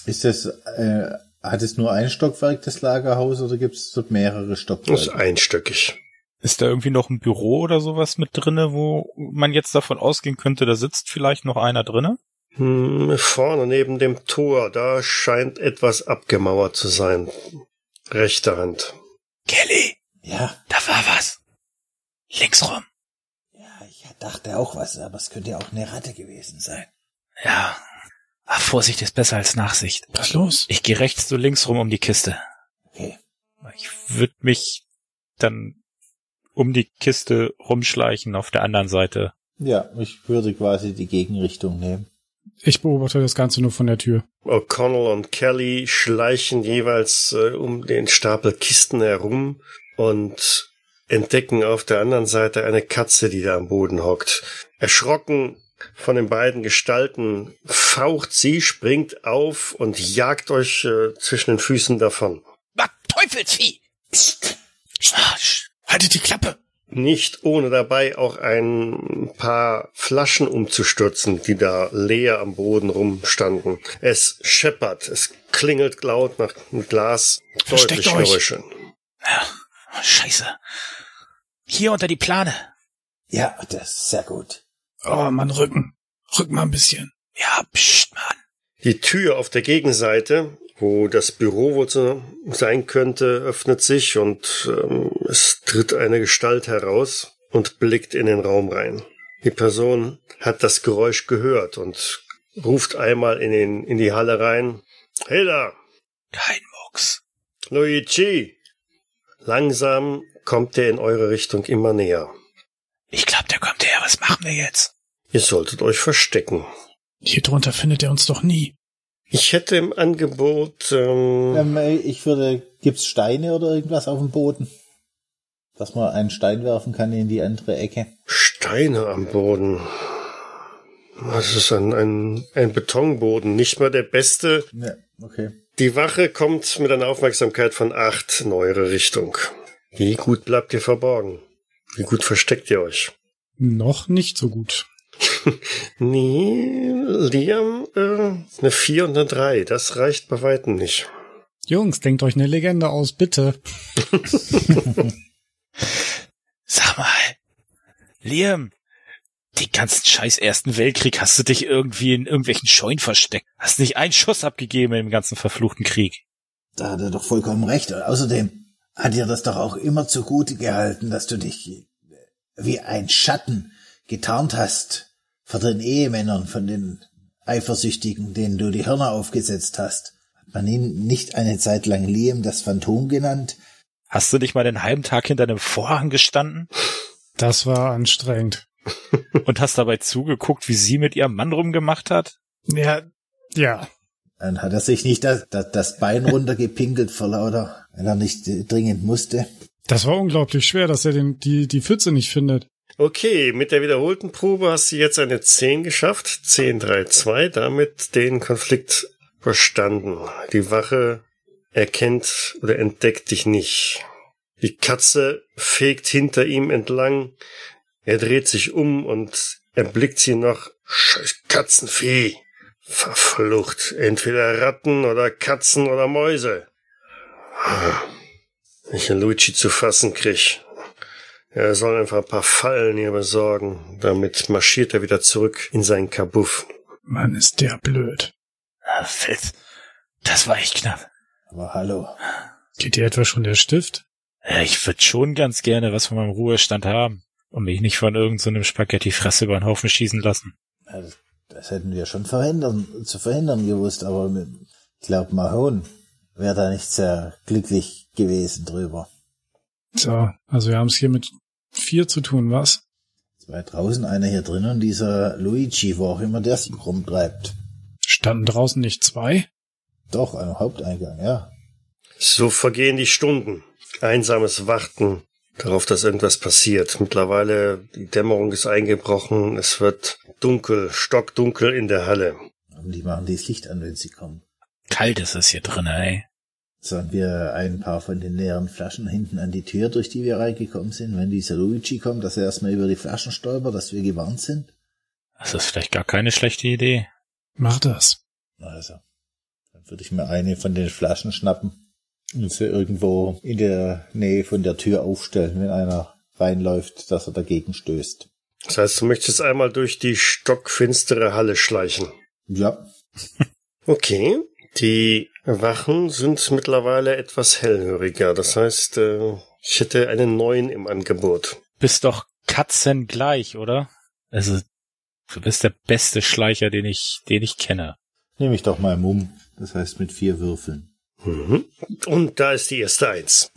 Ist das, äh, hat es nur ein Stockwerk, das Lagerhaus, oder gibt es dort mehrere Das ist Stockwerke? einstöckig. Ist da irgendwie noch ein Büro oder sowas mit drinne, wo man jetzt davon ausgehen könnte, da sitzt vielleicht noch einer drinne? Hm, vorne neben dem Tor, da scheint etwas abgemauert zu sein. Rechte Hand. Kelly, Ja, da war was. Links rum. ja, ich dachte auch was, aber es könnte ja auch eine Ratte gewesen sein. Ja. Ach, Vorsicht ist besser als Nachsicht. Was ist los? Ich gehe rechts, du links rum um die Kiste. Okay. Ich würde mich dann um die Kiste rumschleichen auf der anderen Seite. Ja, ich würde quasi die Gegenrichtung nehmen. Ich beobachte das Ganze nur von der Tür. O'Connell und Kelly schleichen jeweils äh, um den Stapel Kisten herum und entdecken auf der anderen Seite eine Katze, die da am Boden hockt. Erschrocken von den beiden Gestalten faucht sie, springt auf und jagt euch äh, zwischen den Füßen davon. Ah, Teufelsvieh! Ah, sch- Haltet die Klappe! Nicht ohne dabei auch ein paar Flaschen umzustürzen, die da leer am Boden rumstanden. Es scheppert, es klingelt laut nach Glas, Versteckt deutlich euch. Geräusche. Ja, scheiße. Hier unter die Plane. Ja, das ist sehr gut. Oh, Mann, Rücken. Rück mal ein bisschen. Ja, pst, Mann. Die Tür auf der Gegenseite, wo das Büro wohl so sein könnte, öffnet sich und ähm, es tritt eine Gestalt heraus und blickt in den Raum rein. Die Person hat das Geräusch gehört und ruft einmal in, den, in die Halle rein. Hey da, Kein Mucks. Luigi! Langsam kommt er in eure Richtung immer näher. Ich glaub, der kommt machen wir jetzt? Ihr solltet euch verstecken. Hier drunter findet er uns doch nie. Ich hätte im Angebot, ähm, Ähm, äh, ich würde, gibt's Steine oder irgendwas auf dem Boden? Dass man einen Stein werfen kann in die andere Ecke. Steine am Boden. Das ist ein, ein, ein Betonboden, nicht mal der beste. Ja, okay. Die Wache kommt mit einer Aufmerksamkeit von acht in eure Richtung. Wie gut bleibt ihr verborgen? Wie gut versteckt ihr euch? Noch nicht so gut. Nee, Liam, äh, eine vier und eine drei. Das reicht bei weitem nicht. Jungs, denkt euch eine Legende aus, bitte. Sag mal, Liam, den ganzen scheiß Ersten Weltkrieg hast du dich irgendwie in irgendwelchen Scheunen versteckt. Hast nicht einen Schuss abgegeben im ganzen verfluchten Krieg. Da hat er doch vollkommen recht. Und außerdem hat dir das doch auch immer zugute gehalten, dass du dich wie ein Schatten getarnt hast vor den Ehemännern von den Eifersüchtigen, denen du die Hörner aufgesetzt hast. Hat man ihn nicht eine Zeit lang Liam das Phantom genannt? Hast du nicht mal den halben Tag hinter einem Vorhang gestanden Das war anstrengend. und hast dabei zugeguckt, wie sie mit ihrem Mann rumgemacht hat? Ja, ja. Dann hat er sich nicht das, das, das Bein runtergepinkelt vor lauter, weil er nicht dringend musste. Das war unglaublich schwer, dass er den, die, die Pfütze nicht findet. Okay, mit der wiederholten Probe hast du jetzt eine 10 geschafft. 10, 3, 2, damit den Konflikt verstanden. Die Wache erkennt oder entdeckt dich nicht. Die Katze fegt hinter ihm entlang. Er dreht sich um und erblickt sie noch. Scheiß Katzenvieh. Verflucht. Entweder Ratten oder Katzen oder Mäuse. Wenn ich Luigi zu fassen krieg. Er soll einfach ein paar Fallen hier besorgen. Damit marschiert er wieder zurück in seinen Kabuff. Mann, ist der blöd. Ah, Fett. Das war echt knapp. Aber hallo. Geht dir etwa schon der Stift? Ja, Ich würde schon ganz gerne was von meinem Ruhestand haben und mich nicht von irgendeinem so Spaghetti-Fresse über den Haufen schießen lassen. Ja, Das, das hätten wir schon verhindern, zu verhindern gewusst, aber mit- ich glaube, Mahon wäre da nicht sehr glücklich gewesen drüber. So, also wir haben es hier mit vier zu tun, was? Zwei draußen, einer hier drin und dieser Luigi, wo auch immer der sich rumtreibt. Standen draußen nicht zwei? Doch, am Haupteingang, ja. So vergehen die Stunden. Einsames Warten darauf, dass irgendwas passiert. Mittlerweile, die Dämmerung ist eingebrochen. Es wird dunkel, stockdunkel in der Halle. Und die machen das Licht an, wenn sie kommen. Kalt ist es hier drin, ey. Sollen wir ein paar von den leeren Flaschen hinten an die Tür, durch die wir reingekommen sind, wenn dieser Luigi kommt, dass er erstmal über die Flaschen stolpert, dass wir gewarnt sind? Das ist vielleicht gar keine schlechte Idee. Mach das. Also, dann würde ich mir eine von den Flaschen schnappen und sie irgendwo in der Nähe von der Tür aufstellen, wenn einer reinläuft, dass er dagegen stößt. Das heißt, du möchtest einmal durch die stockfinstere Halle schleichen. Ja, Okay. Die Wachen sind mittlerweile etwas hellhöriger. Das heißt, äh, ich hätte einen neuen im Angebot. Bist doch katzengleich, oder? Also, du bist der beste Schleicher, den ich, den ich kenne. nehme ich doch mal Mumm. Das heißt mit vier Würfeln. Mhm. Und da ist die erste Eins.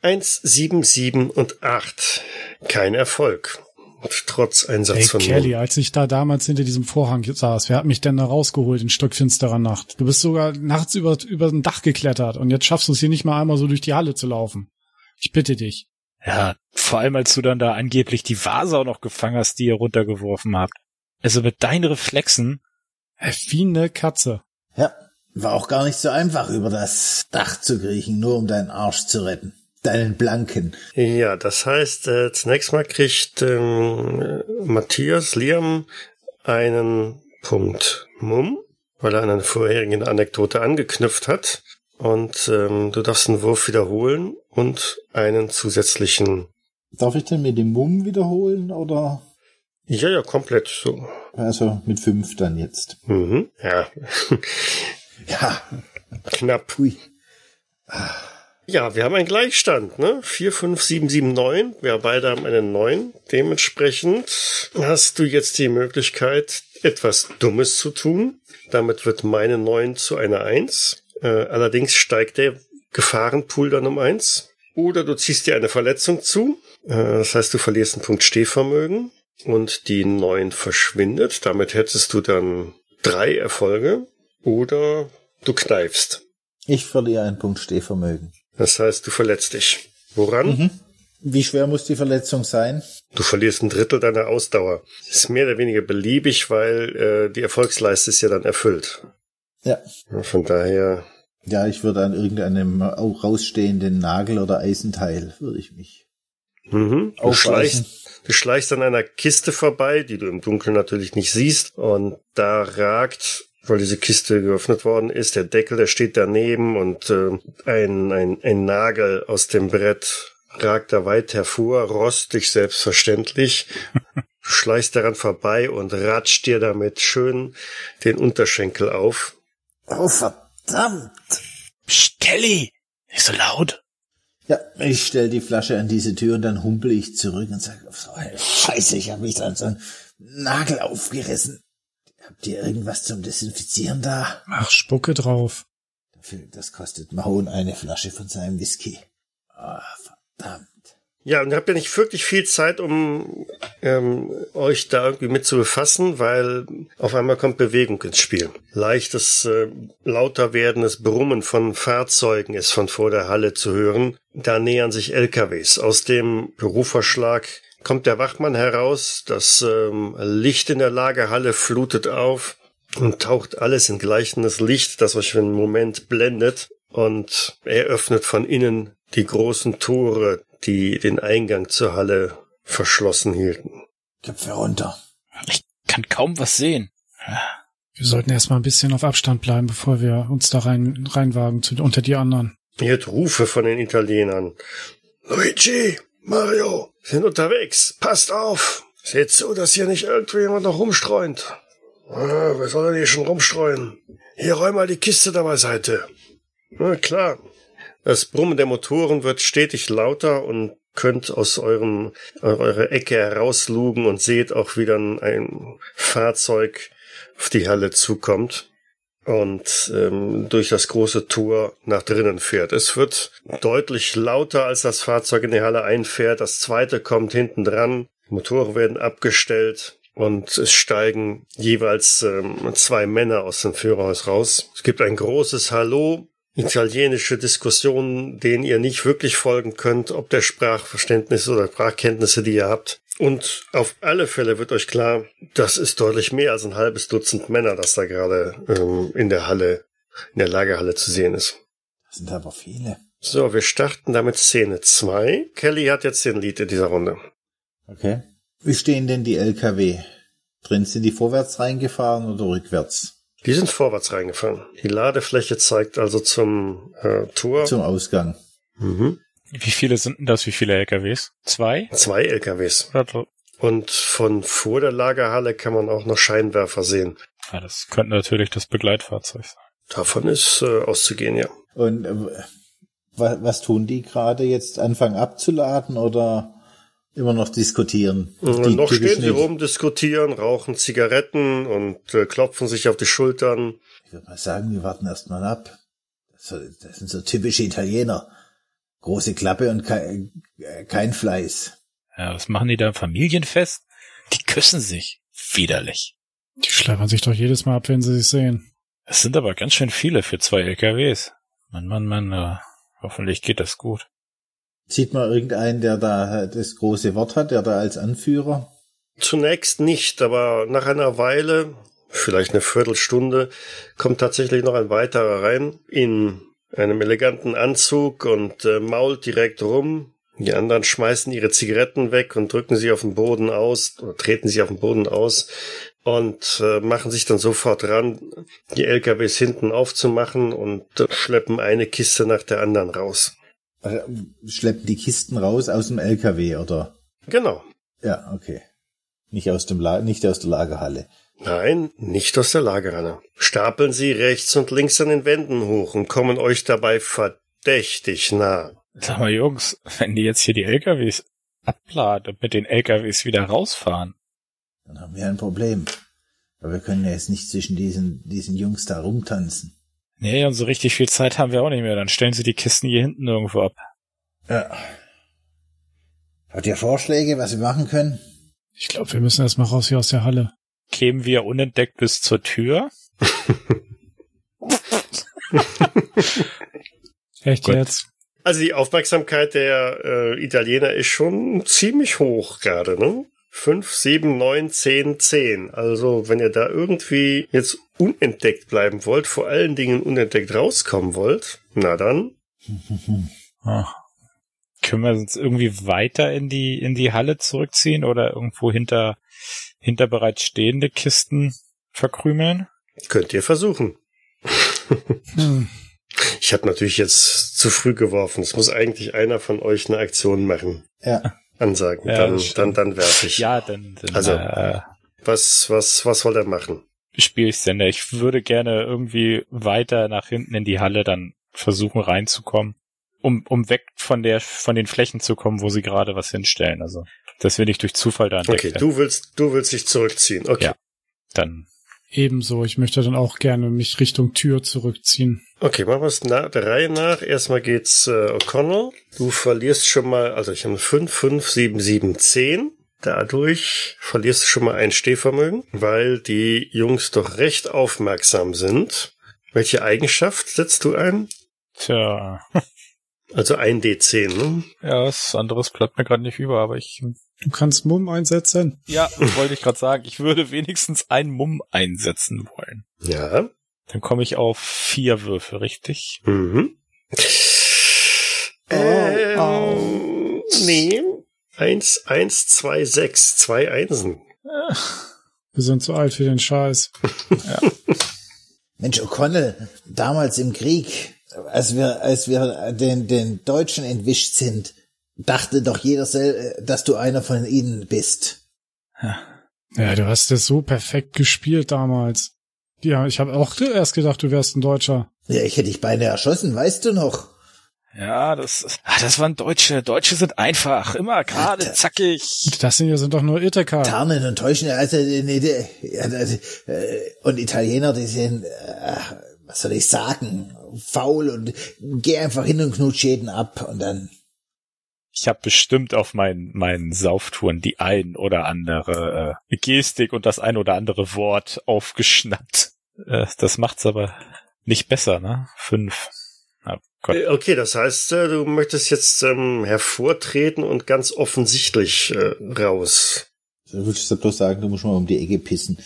Eins, sieben, sieben und acht. Kein Erfolg. Und trotz Einsatz Ey, von Kelly, als ich da damals hinter diesem Vorhang saß, wer hat mich denn da rausgeholt in stockfinsterer Nacht? Du bist sogar nachts über, über ein Dach geklettert und jetzt schaffst du es hier nicht mal einmal so durch die Halle zu laufen. Ich bitte dich. Ja, vor allem als du dann da angeblich die Vase auch noch gefangen hast, die ihr runtergeworfen habt. Also mit deinen Reflexen, Ey, wie eine Katze. Ja, war auch gar nicht so einfach, über das Dach zu kriechen, nur um deinen Arsch zu retten. Deinen blanken. Ja, das heißt, äh, zunächst mal kriegt ähm, äh, Matthias Liam einen Punkt Mumm, weil er an eine vorherigen Anekdote angeknüpft hat. Und ähm, du darfst einen Wurf wiederholen und einen zusätzlichen. Darf ich denn mit dem Mumm wiederholen oder? Ja, ja, komplett so. Also mit fünf dann jetzt. Mhm. Ja, Ja, knapp. hui. Ja, wir haben einen Gleichstand, ne? 4, 5, 7, 7, 9. Wir beide haben einen 9. Dementsprechend hast du jetzt die Möglichkeit, etwas Dummes zu tun. Damit wird meine 9 zu einer 1. Äh, allerdings steigt der Gefahrenpool dann um 1. Oder du ziehst dir eine Verletzung zu. Äh, das heißt, du verlierst einen Punkt Stehvermögen. Und die 9 verschwindet. Damit hättest du dann drei Erfolge. Oder du kneifst. Ich verliere einen Punkt Stehvermögen. Das heißt, du verletzt dich. Woran? Wie schwer muss die Verletzung sein? Du verlierst ein Drittel deiner Ausdauer. Ist mehr oder weniger beliebig, weil äh, die Erfolgsleiste ist ja dann erfüllt. Ja. Von daher, Ja, ich würde an irgendeinem auch rausstehenden Nagel oder Eisenteil, würde ich mich. mhm. du, schleichst, du schleichst an einer Kiste vorbei, die du im Dunkeln natürlich nicht siehst. Und da ragt, weil diese Kiste geöffnet worden ist, der Deckel, der steht daneben und äh, ein, ein, ein Nagel aus dem Brett ragt da weit hervor, rostig selbstverständlich. Schleichst daran vorbei und ratscht dir damit schön den Unterschenkel auf. Oh, verdammt! Psst, Kelly, nicht so laut. Ja, ich stell die Flasche an diese Tür und dann humpel ich zurück und sage, so eine Scheiße, ich habe mich dann so einen Nagel aufgerissen. Habt ihr irgendwas zum Desinfizieren da? Ach, spucke drauf. Dafür- Das kostet Mahon eine Flasche von seinem Whisky. Ah, verdammt. Ja, und ihr habt ja nicht wirklich viel Zeit, um ähm, euch da irgendwie mit zu befassen, weil auf einmal kommt Bewegung ins Spiel. Leichtes, äh, lauter werdendes Brummen von Fahrzeugen ist von vor der Halle zu hören. Da nähern sich LKWs. Aus dem Büroverschlag kommt der Wachmann heraus. Das ähm, Licht in der Lagerhalle flutet auf und taucht alles in gleichendes Licht, das euch für einen Moment blendet. Und er öffnet von innen die großen Tore, die den Eingang zur Halle verschlossen hielten. Köpfe runter. Ich kann kaum was sehen. Wir sollten erstmal ein bisschen auf Abstand bleiben, bevor wir uns da rein, reinwagen zu, unter die anderen. Ihr hört Rufe von den Italienern. Luigi, Mario, sind unterwegs. Passt auf. Seht zu, dass hier nicht irgendjemand noch rumstreunt. Ah, wer soll denn hier schon rumstreuen? Hier räum mal die Kiste da beiseite. Na klar. Das Brummen der Motoren wird stetig lauter und könnt aus eurem, eurer Ecke herauslugen und seht auch wieder ein Fahrzeug auf die Halle zukommt und ähm, durch das große Tor nach drinnen fährt. Es wird deutlich lauter, als das Fahrzeug in die Halle einfährt. Das zweite kommt hinten dran. Motoren werden abgestellt und es steigen jeweils ähm, zwei Männer aus dem Führerhaus raus. Es gibt ein großes Hallo italienische Diskussionen, denen ihr nicht wirklich folgen könnt, ob der Sprachverständnis oder Sprachkenntnisse, die ihr habt. Und auf alle Fälle wird euch klar, das ist deutlich mehr als ein halbes Dutzend Männer, das da gerade ähm, in der Halle, in der Lagerhalle zu sehen ist. Das sind aber viele. So, wir starten damit Szene 2. Kelly hat jetzt den Lied in dieser Runde. Okay. Wie stehen denn die LKW? Drin sind die vorwärts reingefahren oder rückwärts? Die sind vorwärts reingefahren. Die Ladefläche zeigt also zum äh, Tor. Zum Ausgang. Mhm. Wie viele sind denn das? Wie viele LKWs? Zwei? Zwei LKWs. Oder- Und von vor der Lagerhalle kann man auch noch Scheinwerfer sehen. Ja, das könnte natürlich das Begleitfahrzeug sein. Davon ist äh, auszugehen, ja. Und äh, was, was tun die gerade jetzt? Anfangen abzuladen oder immer noch diskutieren? Und Die noch stehen sie rum, diskutieren, rauchen Zigaretten und äh, klopfen sich auf die Schultern. Ich würde mal sagen, wir warten erst mal ab. Das, das sind so typische Italiener. Große Klappe und kein, äh, kein Fleiß. Ja, was machen die da? Familienfest? Die küssen sich. Widerlich. Die schleppern sich doch jedes Mal ab, wenn sie sich sehen. Es sind aber ganz schön viele für zwei LKWs. Mann, Mann, Mann, äh, hoffentlich geht das gut. Sieht man irgendeinen, der da das große Wort hat, der da als Anführer? Zunächst nicht, aber nach einer Weile, vielleicht eine Viertelstunde, kommt tatsächlich noch ein weiterer rein in einem eleganten Anzug und äh, mault direkt rum. Die anderen schmeißen ihre Zigaretten weg und drücken sie auf den Boden aus oder treten sie auf den Boden aus und äh, machen sich dann sofort ran, die LKWs hinten aufzumachen und äh, schleppen eine Kiste nach der anderen raus. Äh, Schleppen die Kisten raus aus dem LKW, oder? Genau. Ja, okay. Nicht aus dem La nicht aus der Lagerhalle. Nein, nicht aus der Lagerhalle. Stapeln sie rechts und links an den Wänden hoch und kommen euch dabei verdächtig nah. Sag mal, Jungs, wenn die jetzt hier die LKWs abladen und mit den LKWs wieder rausfahren. Dann haben wir ein Problem. Aber wir können ja jetzt nicht zwischen diesen, diesen Jungs da rumtanzen. Nee, und so richtig viel Zeit haben wir auch nicht mehr. Dann stellen sie die Kisten hier hinten irgendwo ab. Ja. Habt ihr Vorschläge, was wir machen können? Ich glaube, wir müssen erstmal raus hier aus der Halle. Kämen wir unentdeckt bis zur Tür? Echt Gut. jetzt? Also die Aufmerksamkeit der äh, Italiener ist schon ziemlich hoch gerade, ne? Fünf, sieben, neun, zehn, zehn. Also wenn ihr da irgendwie jetzt unentdeckt bleiben wollt, vor allen Dingen unentdeckt rauskommen wollt, na dann. Ah. Können wir uns irgendwie weiter in die, in die Halle zurückziehen oder irgendwo hinter, hinter bereits stehende Kisten verkrümeln? Könnt ihr versuchen. Hm. Ich habe natürlich jetzt zu früh geworfen. Es muss eigentlich einer von euch eine Aktion machen. Ja. Ansagen. Ja, dann, dann, dann werfe ich. Ja, dann, dann Also- äh, Was, was, was soll er machen? spiele ich Sender. Ich würde gerne irgendwie weiter nach hinten in die Halle dann versuchen reinzukommen, um, um weg von der, von den Flächen zu kommen, wo sie gerade was hinstellen. Also, dass wir nicht durch Zufall da entdeckt Okay, werden. du willst, du willst dich zurückziehen. Okay. Ja. Dann ebenso. Ich möchte dann auch gerne mich Richtung Tür zurückziehen. Okay, machen wir es na der Reihe nach. Erstmal geht's äh, O'Connell. Du verlierst schon mal, also ich habe 5, 5, 7, 7, 10. Dadurch verlierst du schon mal ein Stehvermögen, weil die Jungs doch recht aufmerksam sind. Welche Eigenschaft setzt du ein? Tja, Also ein D10, ne? ja, was anderes bleibt mir gerade nicht über, aber ich, Du kannst Mumm einsetzen. ja, das wollte ich gerade sagen. Ich würde wenigstens einen Mumm einsetzen wollen. Ja. Dann komme ich auf vier Würfe, richtig? Mhm. ähm, au. Nee. Eins, eins, zwei, sechs. Zwei Einsen. Wir sind zu alt für den Scheiß. Mensch, O'Connell, damals im Krieg, als wir, als wir den, den Deutschen entwischt sind, dachte doch jeder, sel- dass du einer von ihnen bist. Ja, du hast das so perfekt gespielt damals. Ja, ich habe auch erst gedacht, du wärst ein Deutscher. Ja, ich hätte dich beinahe erschossen, weißt du noch? Ja, das, ah, das waren Deutsche. Deutsche sind einfach, immer gerade, zackig. Das sind ja sind doch nur Ithaca. Tarnen und täuschen, also, nee, nee, äh, und Italiener, die sind, äh, was soll ich sagen, faul und geh einfach hin und knutsch jeden ab und dann, Ich habe bestimmt auf meinen, meinen Sauftouren die ein oder andere äh, Gestik und das ein oder andere Wort aufgeschnappt. Äh, das macht's aber nicht besser, ne? Fünf. Gott. Äh, Okay, das heißt, äh, du möchtest jetzt ähm, hervortreten und ganz offensichtlich äh, raus. würdest du bloß sagen, du musst mal um die Ecke pissen.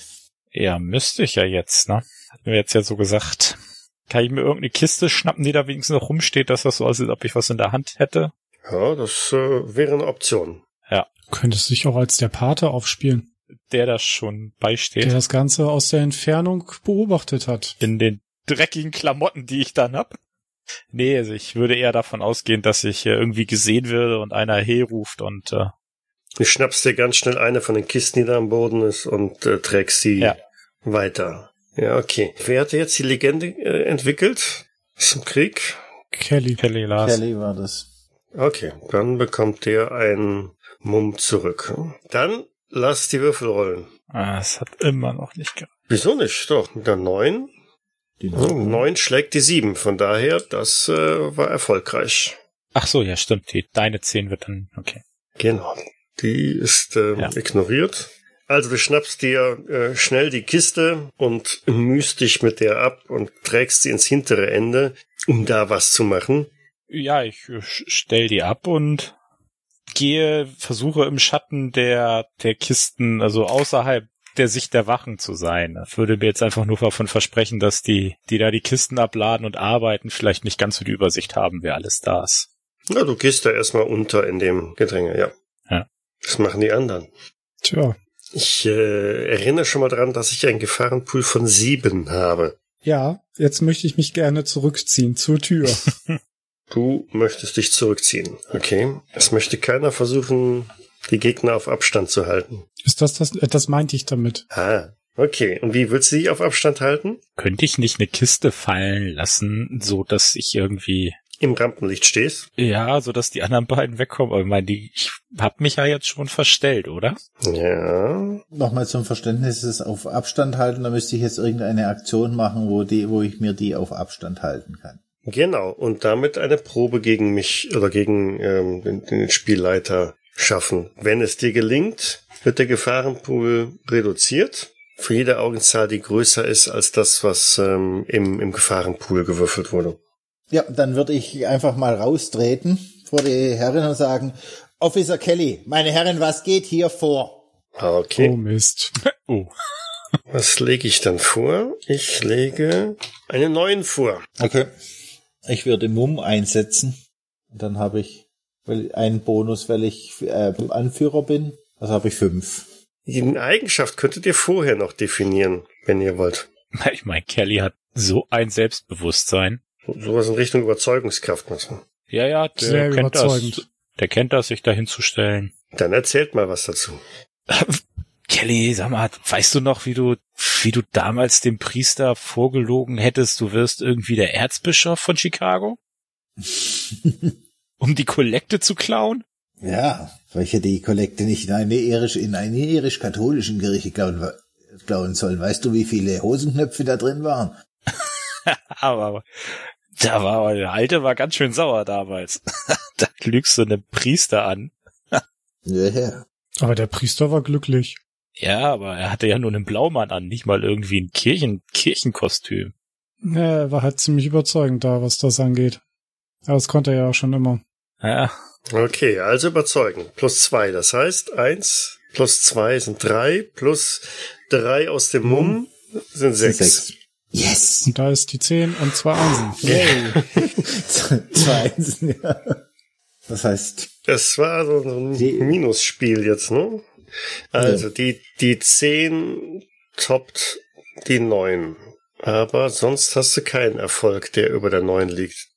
Ja, müsste ich ja jetzt, ne? Hat mir jetzt ja so gesagt. Kann ich mir irgendeine Kiste schnappen, die da wenigstens noch rumsteht, dass das so aussieht, ob ich was in der Hand hätte? Ja, das äh, wäre eine Option. Du könntest dich auch als der Pate aufspielen, Der da schon beisteht. der das Ganze aus der Entfernung beobachtet hat. in den dreckigen Klamotten, die ich dann hab. Nee, also ich würde eher davon ausgehen, dass ich äh, irgendwie gesehen werde und einer hey ruft und äh, Du schnappst dir ganz schnell eine von den Kisten, die da am Boden ist, und äh, trägst sie Ja. weiter. Ja, okay. Wer hat jetzt die Legende äh, entwickelt? Zum Krieg? Kelly. Kelly Lars. Kelly war das. Okay, dann bekommt der ein Mumm zurück. Dann lass die Würfel rollen. Ah, es hat immer noch nicht gereicht. Wieso nicht? Doch, mit der neun. Die Oh, neun schlägt die sieben. Von daher, das äh, war erfolgreich. Ach so, ja, stimmt. Die, deine 10 wird dann, okay. Genau. Die ist äh, Ja. ignoriert. Also du schnappst dir äh, schnell die Kiste und mühst dich mit der ab und trägst sie ins hintere Ende, um da was zu machen. Ja, ich äh, stell die ab und gehe, versuche im Schatten der, der Kisten, also außerhalb der Sicht der Wachen zu sein. Ich würde mir jetzt einfach nur davon versprechen, dass die, die da die Kisten abladen und arbeiten, vielleicht nicht ganz so die Übersicht haben, wer alles da ist. Na, du gehst da erstmal unter in dem Gedränge, ja. Ja. Das machen die anderen. Tja. Ich äh, erinnere schon mal dran, dass ich einen Gefahrenpool von sieben habe. Ja, jetzt möchte ich mich gerne zurückziehen zur Tür. Du möchtest dich zurückziehen. Okay. Es möchte keiner versuchen, die Gegner auf Abstand zu halten. Ist das das? äh, Das meinte ich damit. Ah, okay. Und wie willst du dich auf Abstand halten? Könnte ich nicht eine Kiste fallen lassen, so dass ich irgendwie, Im Rampenlicht stehst? ja, so dass die anderen beiden wegkommen? Aber ich meine, die, ich hab mich ja jetzt schon verstellt, oder? Ja. Nochmal zum Verständnis, es auf Abstand halten, da müsste ich jetzt irgendeine Aktion machen, wo die, wo ich mir die auf Abstand halten kann. Genau. Und damit eine Probe gegen mich oder gegen ähm, den, den Spielleiter schaffen. Wenn es dir gelingt, wird der Gefahrenpool reduziert. Für jede Augenzahl, die größer ist als das, was ähm, im, im Gefahrenpool gewürfelt wurde. Ja, dann würde ich einfach mal raustreten vor die Herren und sagen, Officer Kelly, meine Herren, was geht hier vor? Oh Okay. Mist. Oh. Was lege ich dann vor? Ich lege einen neuen vor. Okay. Ich würde Mumm einsetzen. Und dann habe ich weil einen Bonus, weil ich äh, Anführer bin. Also habe ich fünf. Die Eigenschaft könntet ihr vorher noch definieren, wenn ihr wollt. Ich meine, Kelly hat so ein Selbstbewusstsein. Sowas in Richtung Überzeugungskraft machen. Ja, ja, der Sehr kennt überzeugend. das. Der kennt das, sich da hinzustellen. Dann erzählt mal was dazu. Kelly, sag mal, weißt du noch, wie du, wie du damals dem Priester vorgelogen hättest, du wirst irgendwie der Erzbischof von Chicago? um die Kollekte zu klauen? Ja, weil ich ja die Kollekte nicht in eine irisch, in eine irisch-katholischen Kirche klauen klauen sollen. Weißt du, wie viele Hosenknöpfe da drin waren? aber da war aber der Alte war ganz schön sauer damals. da lügst du einen Priester an. Ja, ja. Aber der Priester war glücklich. Ja, aber er hatte ja nur einen Blaumann an, nicht mal irgendwie ein Kirchen Kirchenkostüm. Ja, er war halt ziemlich überzeugend da, was das angeht. Aber das konnte er ja auch schon immer. Ja, Okay, also überzeugen. Plus zwei, das heißt eins plus zwei sind drei, plus drei aus dem Mumm sind sechs. Sechs. Yes! Und da ist die 10 und zwei Einsen. Yay! Zwei Einsen, ja. Das heißt, Das war so ein Minusspiel jetzt, ne? Also die, die zehn toppt die neun. Aber sonst hast du keinen Erfolg, der über der neun liegt.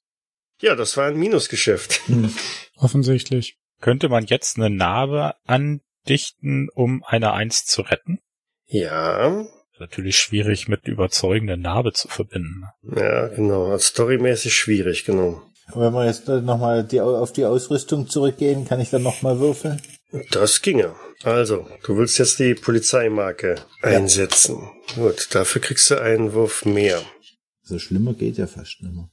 Ja, das war ein Minusgeschäft. Offensichtlich. könnte man jetzt eine Narbe andichten, um eine Eins zu retten? Ja, Natürlich schwierig mit überzeugender Narbe zu verbinden. ja, genau. Storymäßig schwierig, genau. wenn wir jetzt nochmal die, auf die Ausrüstung zurückgehen, kann ich dann nochmal würfeln? Das ginge. Also, du willst jetzt die Polizeimarke einsetzen. Gut, dafür kriegst du einen Wurf mehr. So schlimmer geht ja fast nicht mehr.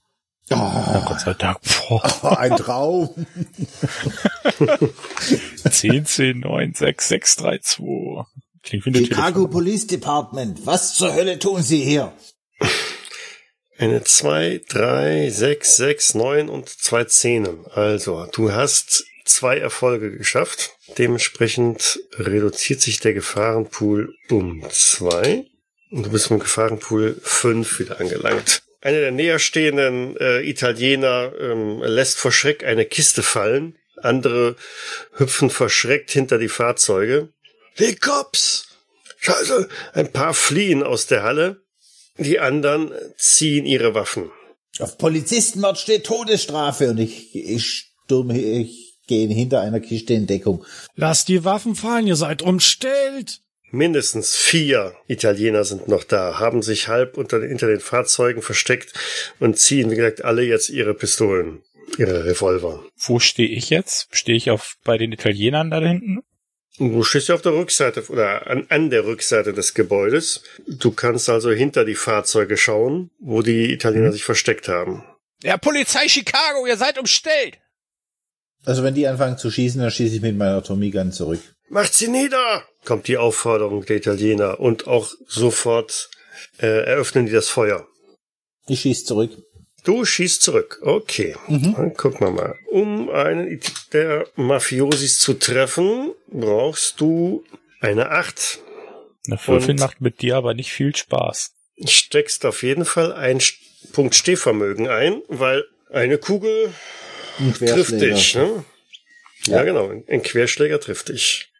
Ja, Gott sei Dank. Boah, Oh, ein Traum! 10, 10, 9, 6, 6, 3, 2. Klingt wie eine Chicago Telefon Police Department, was zur Hölle tun Sie hier? Eine zwei, drei, sechs, sechs, neun und zwei Zehnen. Also, du hast zwei Erfolge geschafft. Dementsprechend reduziert sich der Gefahrenpool um zwei. Und du bist mit dem Gefahrenpool fünf wieder angelangt. Einer der näherstehenden äh, Italiener ähm, lässt vor Schreck eine Kiste fallen. Andere hüpfen verschreckt hinter die Fahrzeuge. Die Cops! Scheiße! Ein paar fliehen aus der Halle. Die anderen ziehen ihre Waffen. Auf Polizistenmord steht Todesstrafe und ich, ich stürme, ich gehe hinter einer Kiste in Deckung. Lasst die Waffen fallen, ihr seid umstellt! Mindestens vier Italiener sind noch da, haben sich halb unter, hinter den Fahrzeugen versteckt und ziehen, wie gesagt, alle jetzt ihre Pistolen, ihre Revolver. Wo stehe ich jetzt? Stehe ich auf bei den Italienern da hinten? Du stehst ja auf der Rückseite oder an, an der Rückseite des Gebäudes. Du kannst also hinter die Fahrzeuge schauen, wo die Italiener sich versteckt haben. Ja, Polizei Chicago, ihr seid umstellt! Also wenn die anfangen zu schießen, dann schieße ich mit meiner Tommy Gun zurück. Macht sie nieder! kommt die Aufforderung der Italiener und auch sofort äh, eröffnen die das Feuer. Ich schieße zurück. Du schießt zurück. Okay. Dann gucken wir mal. Um einen der Mafiosis zu treffen, brauchst du eine Acht. Eine Würfel macht mit dir aber nicht viel Spaß. Steckst auf jeden Fall einen St- Punkt Stehvermögen ein, weil eine Kugel Ein trifft dich. Ne? Ja. Ja. genau. Ein Querschläger trifft dich.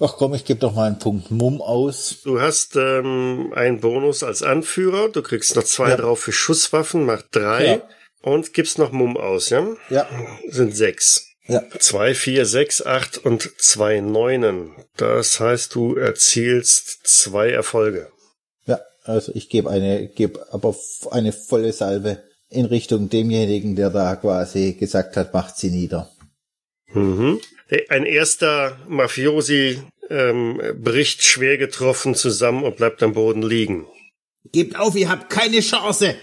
Ach komm, ich gebe doch mal einen Punkt Mumm aus. Du hast ähm, einen Bonus als Anführer. Du kriegst noch zwei Ja. drauf für Schusswaffen, macht drei. Ja. Und gibst noch Mumm aus, ja? Ja, Sind sechs. ja. Zwei, vier, sechs, acht und zwei Neunen. Das heißt, du erzielst zwei Erfolge. Ja, also ich gebe eine, gebe aber eine volle Salve in Richtung demjenigen, der da quasi gesagt hat, macht sie nieder. Mhm. Ein erster Mafiosi ähm, bricht schwer getroffen zusammen und bleibt am Boden liegen. Gebt auf, ihr habt keine Chance.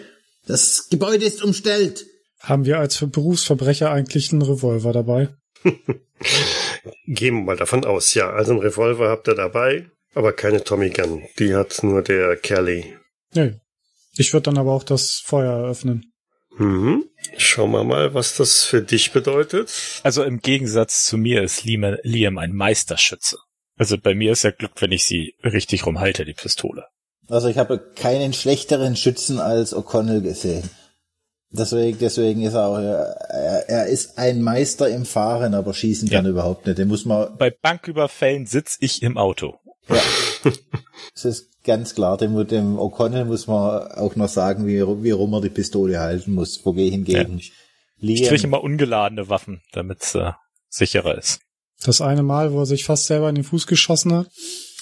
Das Gebäude ist umstellt. Haben wir als Berufsverbrecher eigentlich einen Revolver dabei? Gehen wir mal davon aus, ja. Also ein Revolver habt ihr dabei, aber keine Tommy Gun. Die hat nur der Kelly. Nee. Ich würde dann aber auch das Feuer eröffnen. Mhm. Schauen wir mal, was das für dich bedeutet. Also im Gegensatz zu mir ist Liam, ein Meisterschütze. Also bei mir ist ja Glück, wenn ich sie richtig rumhalte, die Pistole. Also ich habe keinen schlechteren Schützen als O'Connell gesehen. Deswegen, deswegen ist er auch, er, er ist ein Meister im Fahren, aber schießen kann er überhaupt nicht. Den muss man, Bei Banküberfällen sitz ich im Auto. ja, das ist ganz klar, dem, dem O'Connell muss man auch noch sagen, wie, wie rum er die Pistole halten muss. Wogegen Ich kriege immer ungeladene Waffen, damit es äh, sicherer ist. Das eine Mal, wo er sich fast selber in den Fuß geschossen hat.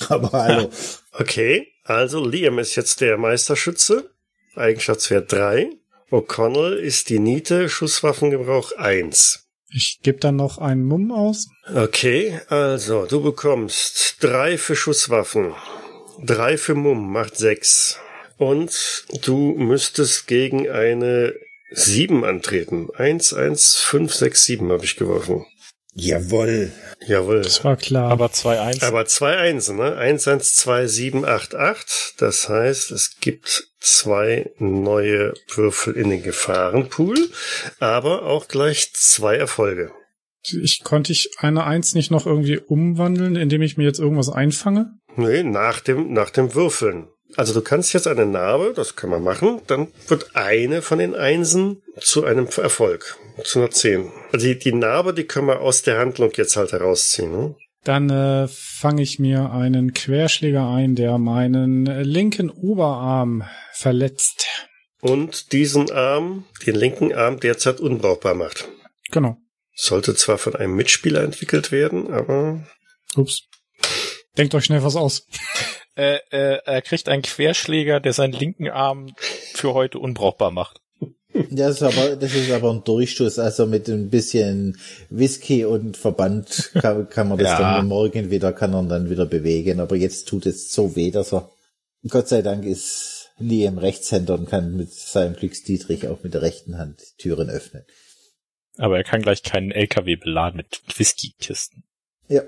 aber hallo, Okay, also Liam ist jetzt der Meisterschütze. Eigenschaftswert 3. O'Connell ist die Niete, Schusswaffengebrauch 1. Ich gebe dann noch einen Mumm aus. Okay, also du bekommst drei für Schusswaffen, Drei für Mumm macht sechs. Und du müsstest gegen eine sieben antreten. Eins, eins, fünf, sechs, sieben habe ich geworfen. Jawohl. Jawohl. Das war klar. Aber 2-1. Aber zwei Einsen, ne? Eins, eins, zwei, sieben, acht, acht. Das heißt, es gibt zwei neue Würfel in den Gefahrenpool, aber auch gleich zwei Erfolge. ich konnte ich eine Eins nicht noch irgendwie umwandeln, indem ich mir jetzt irgendwas einfange? Nee, nach dem, nach dem Würfeln. Also du kannst jetzt eine Narbe, das kann man machen, dann wird eine von den Einsen zu einem Erfolg, zu einer Zehn. Also die, die Narbe, die können wir aus der Handlung jetzt halt herausziehen. Ne? Dann äh, fange ich mir einen Querschläger ein, der meinen linken Oberarm verletzt. Und diesen Arm, den linken Arm derzeit unbrauchbar macht. Genau. Sollte zwar von einem Mitspieler entwickelt werden, aber Ups. Denkt euch schnell was aus. Äh, äh, er kriegt einen Querschläger, der seinen linken Arm für heute unbrauchbar macht. Das ist aber, das ist aber ein Durchschuss. Also mit ein bisschen Whisky und Verband kann, kann man das Ja. dann morgen wieder, kann er dann wieder bewegen. Aber jetzt tut es so weh, dass er, Gott sei Dank ist Liam Rechtshänder und kann mit seinem Glücksdietrich auch mit der rechten Hand Türen öffnen. Aber er kann gleich keinen LKW beladen mit Whiskykisten. Ja.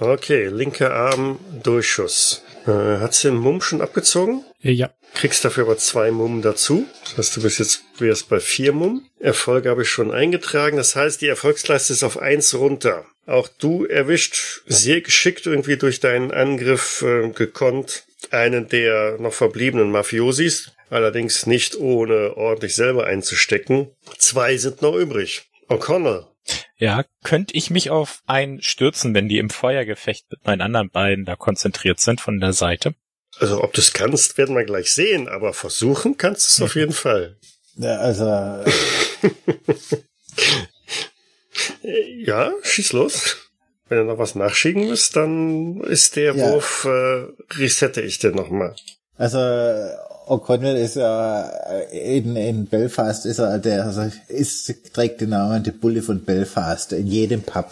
okay, linker Arm Durchschuss. Äh, hat's den Mumm schon abgezogen? Äh, Ja. Kriegst dafür aber zwei Mumm dazu. Das heißt, du bist jetzt wärst bei vier Mumm. Erfolge habe ich schon eingetragen. Das heißt, die Erfolgsleiste ist auf eins runter. Auch du erwischt sehr geschickt irgendwie durch deinen Angriff äh, gekonnt einen der noch verbliebenen Mafiosis. Allerdings nicht ohne ordentlich selber einzustecken. Zwei sind noch übrig. O'Connell. Ja, könnte ich mich auf einen stürzen, wenn die im Feuergefecht mit meinen anderen beiden da konzentriert sind von der Seite? Also ob du es kannst, werden wir gleich sehen, aber versuchen kannst du es auf jeden Fall. ja also, Ja, schieß los. Wenn du noch was nachschieben müsst, dann ist der Ja. Wurf, äh, resette ich den nochmal. also O'Connell ist ja in, in Belfast ist er der also ist trägt den Namen der Bulle von Belfast. In jedem Pub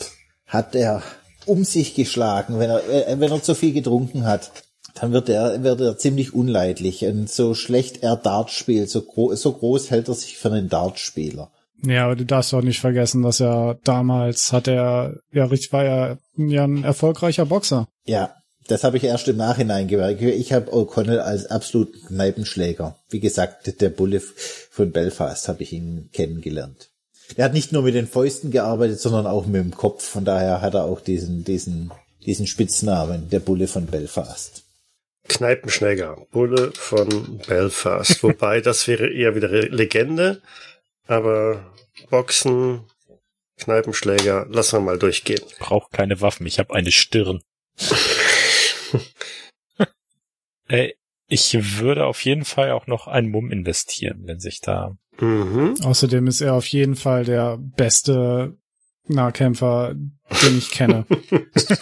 hat er um sich geschlagen, wenn er äh, wenn er zu viel getrunken hat. Dann wird er wird er ziemlich unleidlich und so schlecht er Dart spielt, so, gro so groß hält er sich für einen Dartspieler. Ja, aber du darfst auch nicht vergessen, dass er damals hat er, ja, richtig, war er ja ein erfolgreicher Boxer. Ja, das habe ich erst im Nachhinein gemerkt. Ich habe O'Connell als absoluten Kneipenschläger. Wie gesagt, der Bulle von Belfast habe ich ihn kennengelernt. Er hat nicht nur mit den Fäusten gearbeitet, sondern auch mit dem Kopf. Von daher hat er auch diesen, diesen, diesen Spitznamen, der Bulle von Belfast. Kneipenschläger, Bulle von Belfast. Wobei, das wäre eher wieder Legende, aber Boxen, Kneipenschläger, lassen wir mal durchgehen. Braucht keine Waffen, ich habe eine Stirn. äh, ich würde auf jeden Fall auch noch einen Mumm investieren, wenn sich da. Mhm. Außerdem ist er auf jeden Fall der beste Nahkämpfer, den ich kenne.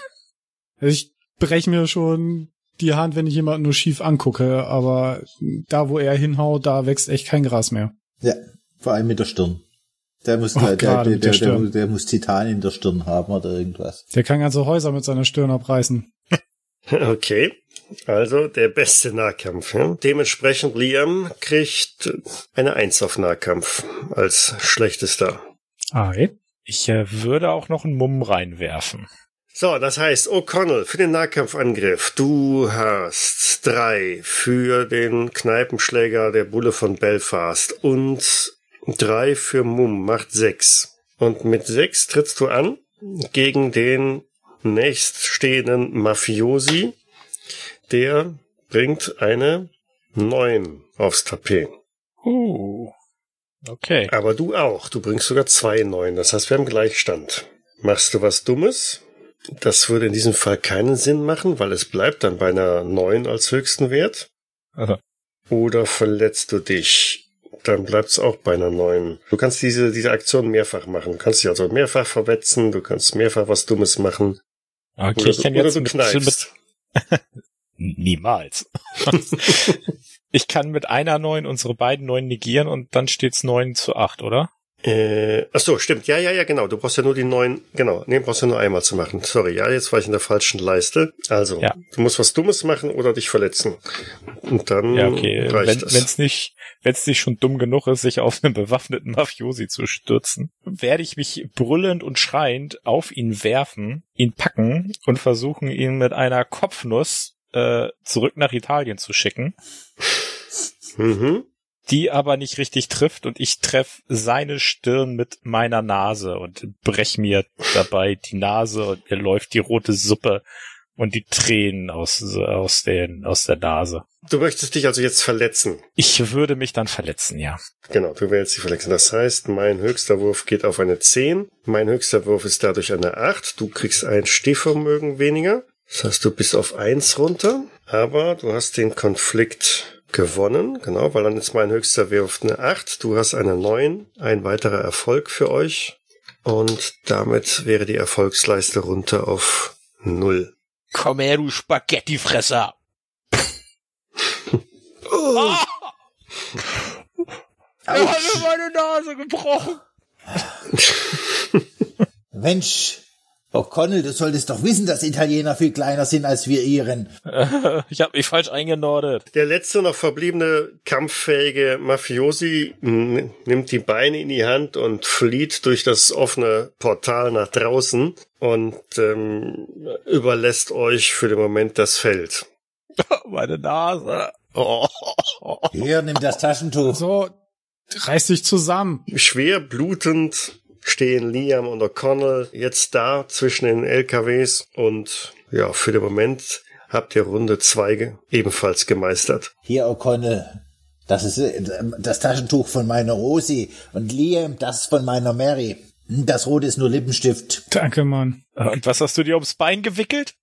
ich breche mir schon die Hand, wenn ich jemanden nur schief angucke, aber da, wo er hinhaut, da wächst echt kein Gras mehr. Ja, vor allem mit der Stirn. Der muss, Oh, der, der, der, der der, Stirn. der muss Titan in der Stirn haben oder irgendwas. Der kann ganze Häuser mit seiner Stirn abreißen. Okay. Also der beste Nahkampf. Ja? Dementsprechend Liam kriegt eine Eins auf Nahkampf als schlechtester. Ei. Ich äh, würde auch noch einen Mumm reinwerfen. So, das heißt, O'Connell für den Nahkampfangriff. Du hast drei für den Kneipenschläger der Bulle von Belfast und drei für Mumm, macht sechs. Und mit sechs trittst du an gegen den nächststehenden Mafiosi. Der bringt eine neun aufs Tapet. Uh. Okay. Aber du auch. Du bringst sogar zwei neun. Das heißt, wir haben Gleichstand. Machst du was Dummes? Das würde in diesem Fall keinen Sinn machen, weil es bleibt dann bei einer neun als höchsten Wert. Also, Oder verletzt du dich? Dann bleibt es auch bei einer neun. Du kannst diese, diese Aktion mehrfach machen. Du kannst dich also mehrfach verwetzen, du kannst mehrfach was Dummes machen. Okay, Oder, ich kann du, jetzt mit, mit niemals. ich kann mit einer neun unsere beiden neun negieren und dann steht's neun zu acht, oder? Äh, ach so, stimmt. Ja, ja, ja, genau. Du brauchst ja nur die neuen, genau. Nee, brauchst ja nur einmal zu machen. Sorry, ja, jetzt war ich in der falschen Leiste. Also, Ja. du musst was Dummes machen oder dich verletzen. Und dann Ja, okay. reicht Wenn es. es nicht, wenn's nicht schon dumm genug ist, sich auf einen bewaffneten Mafiosi zu stürzen, werde ich mich brüllend und schreiend auf ihn werfen, ihn packen und versuchen, ihn mit einer Kopfnuss äh, zurück nach Italien zu schicken, Mhm. Die aber nicht richtig trifft und ich treff seine Stirn mit meiner Nase und brech mir dabei die Nase und mir läuft die rote Suppe und die Tränen aus, aus, den, aus der Nase. Du möchtest dich also jetzt verletzen. Ich würde mich dann verletzen, ja. Genau, du wählst die verletzen. Das heißt, mein höchster Wurf geht auf eine 10. Mein höchster Wurf ist dadurch eine 8. Du kriegst ein Stehvermögen weniger. Das heißt, du bist auf 1 runter. Aber du hast den Konflikt gewonnen. Genau, weil dann ist mein höchster Wurf eine 8. Du hast eine 9. Ein weiterer Erfolg für euch. Und damit wäre die Erfolgsleiste runter auf 0. Komm her, du Spaghettifresser! Oh. Er hat mir meine Nase gebrochen! Mensch, O'Connell, du solltest doch wissen, dass Italiener viel kleiner sind als wir Iren. ich habe mich falsch eingenordet. Der letzte noch verbliebene kampffähige Mafiosi nimmt die Beine in die Hand und flieht durch das offene Portal nach draußen und ähm, überlässt euch für den Moment das Feld. Meine Nase. Oh. Hier, nimm das Taschentuch. So, reiß dich zusammen. Schwer blutend stehen Liam und O'Connell jetzt da zwischen den LKWs und ja, für den Moment habt ihr Runde zwei ge- ebenfalls gemeistert. Hier, O'Connell. Das ist äh, das Taschentuch von meiner Rosi. Und Liam, das von meiner Mary. Hm, Das rote ist nur Lippenstift. Danke, Mann. Und was hast du dir ums Bein gewickelt?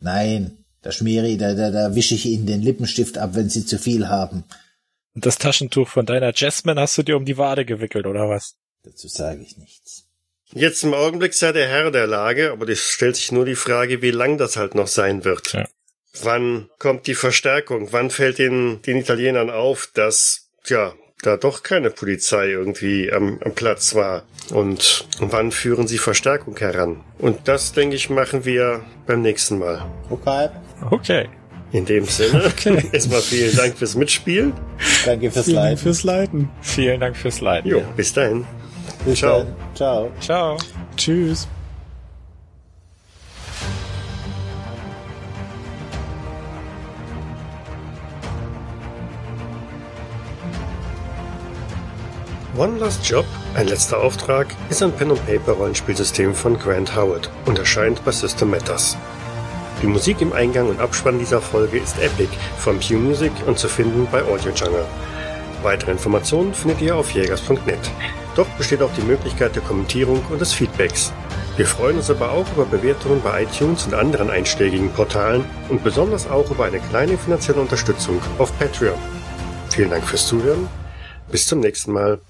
Nein, da schmiere ich, da, da, da wische ich ihnen den Lippenstift ab, wenn sie zu viel haben. Und das Taschentuch von deiner Jasmine hast du dir um die Wade gewickelt, oder was? Dazu sage ich nichts. Jetzt im Augenblick seid ihr Herr der Lage, aber es stellt sich nur die Frage, wie lang das halt noch sein wird. Ja. Wann kommt die Verstärkung? Wann fällt den, den Italienern auf, dass, tja, da doch keine Polizei irgendwie am, am Platz war? Und wann führen sie Verstärkung heran? Und das, denke ich, machen wir beim nächsten Mal. Okay, Okay. In dem Sinne, Okay. erstmal vielen Dank fürs Mitspielen. danke fürs Vielen Dank Leiden. fürs Leiten. Vielen Dank fürs Leiden. Jo, bis dahin. Bis Ciao. dann. Ciao. Ciao. Tschüss. One Last Job, ein letzter Auftrag, ist ein Pen-and-Paper-Rollenspielsystem von Grant Howard und erscheint bei System Matters. Die Musik im Eingang und Abspann dieser Folge ist Epic von Pew Music und zu finden bei Audio Jungle. Weitere Informationen findet ihr auf jägers.net. Dort besteht auch die Möglichkeit der Kommentierung und des Feedbacks. Wir freuen uns aber auch über Bewertungen bei iTunes und anderen einschlägigen Portalen und besonders auch über eine kleine finanzielle Unterstützung auf Patreon. Vielen Dank fürs Zuhören. Bis zum nächsten Mal.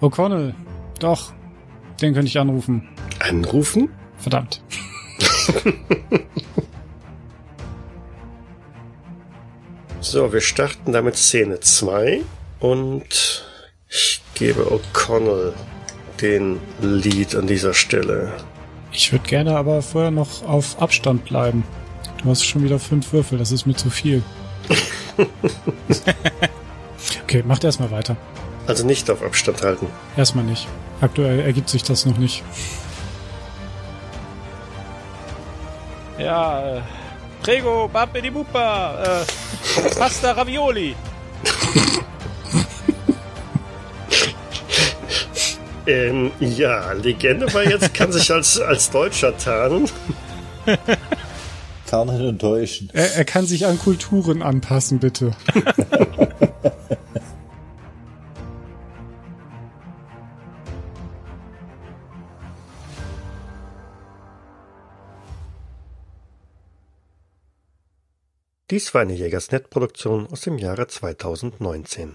O'Connell. Doch. Den könnte ich anrufen. Anrufen? Verdammt. So, wir starten damit Szene 2 und ich gebe O'Connell den Lead an dieser Stelle. Ich würde gerne aber vorher noch auf Abstand bleiben. Du hast schon wieder fünf Würfel, das ist mir zu viel. okay, macht erstmal weiter. Also nicht auf Abstand halten. Erstmal nicht. Aktuell ergibt sich das noch nicht. Ja, äh, Prego, Bappe di Bupa, äh, Pasta Ravioli. Ähm, ja, Legende war jetzt, kann sich als, als Deutscher tarnen. Tarnen und täuschen. Er, er kann sich an Kulturen anpassen, bitte. Dies war eine Jägersnet-Produktion aus dem Jahre 2019.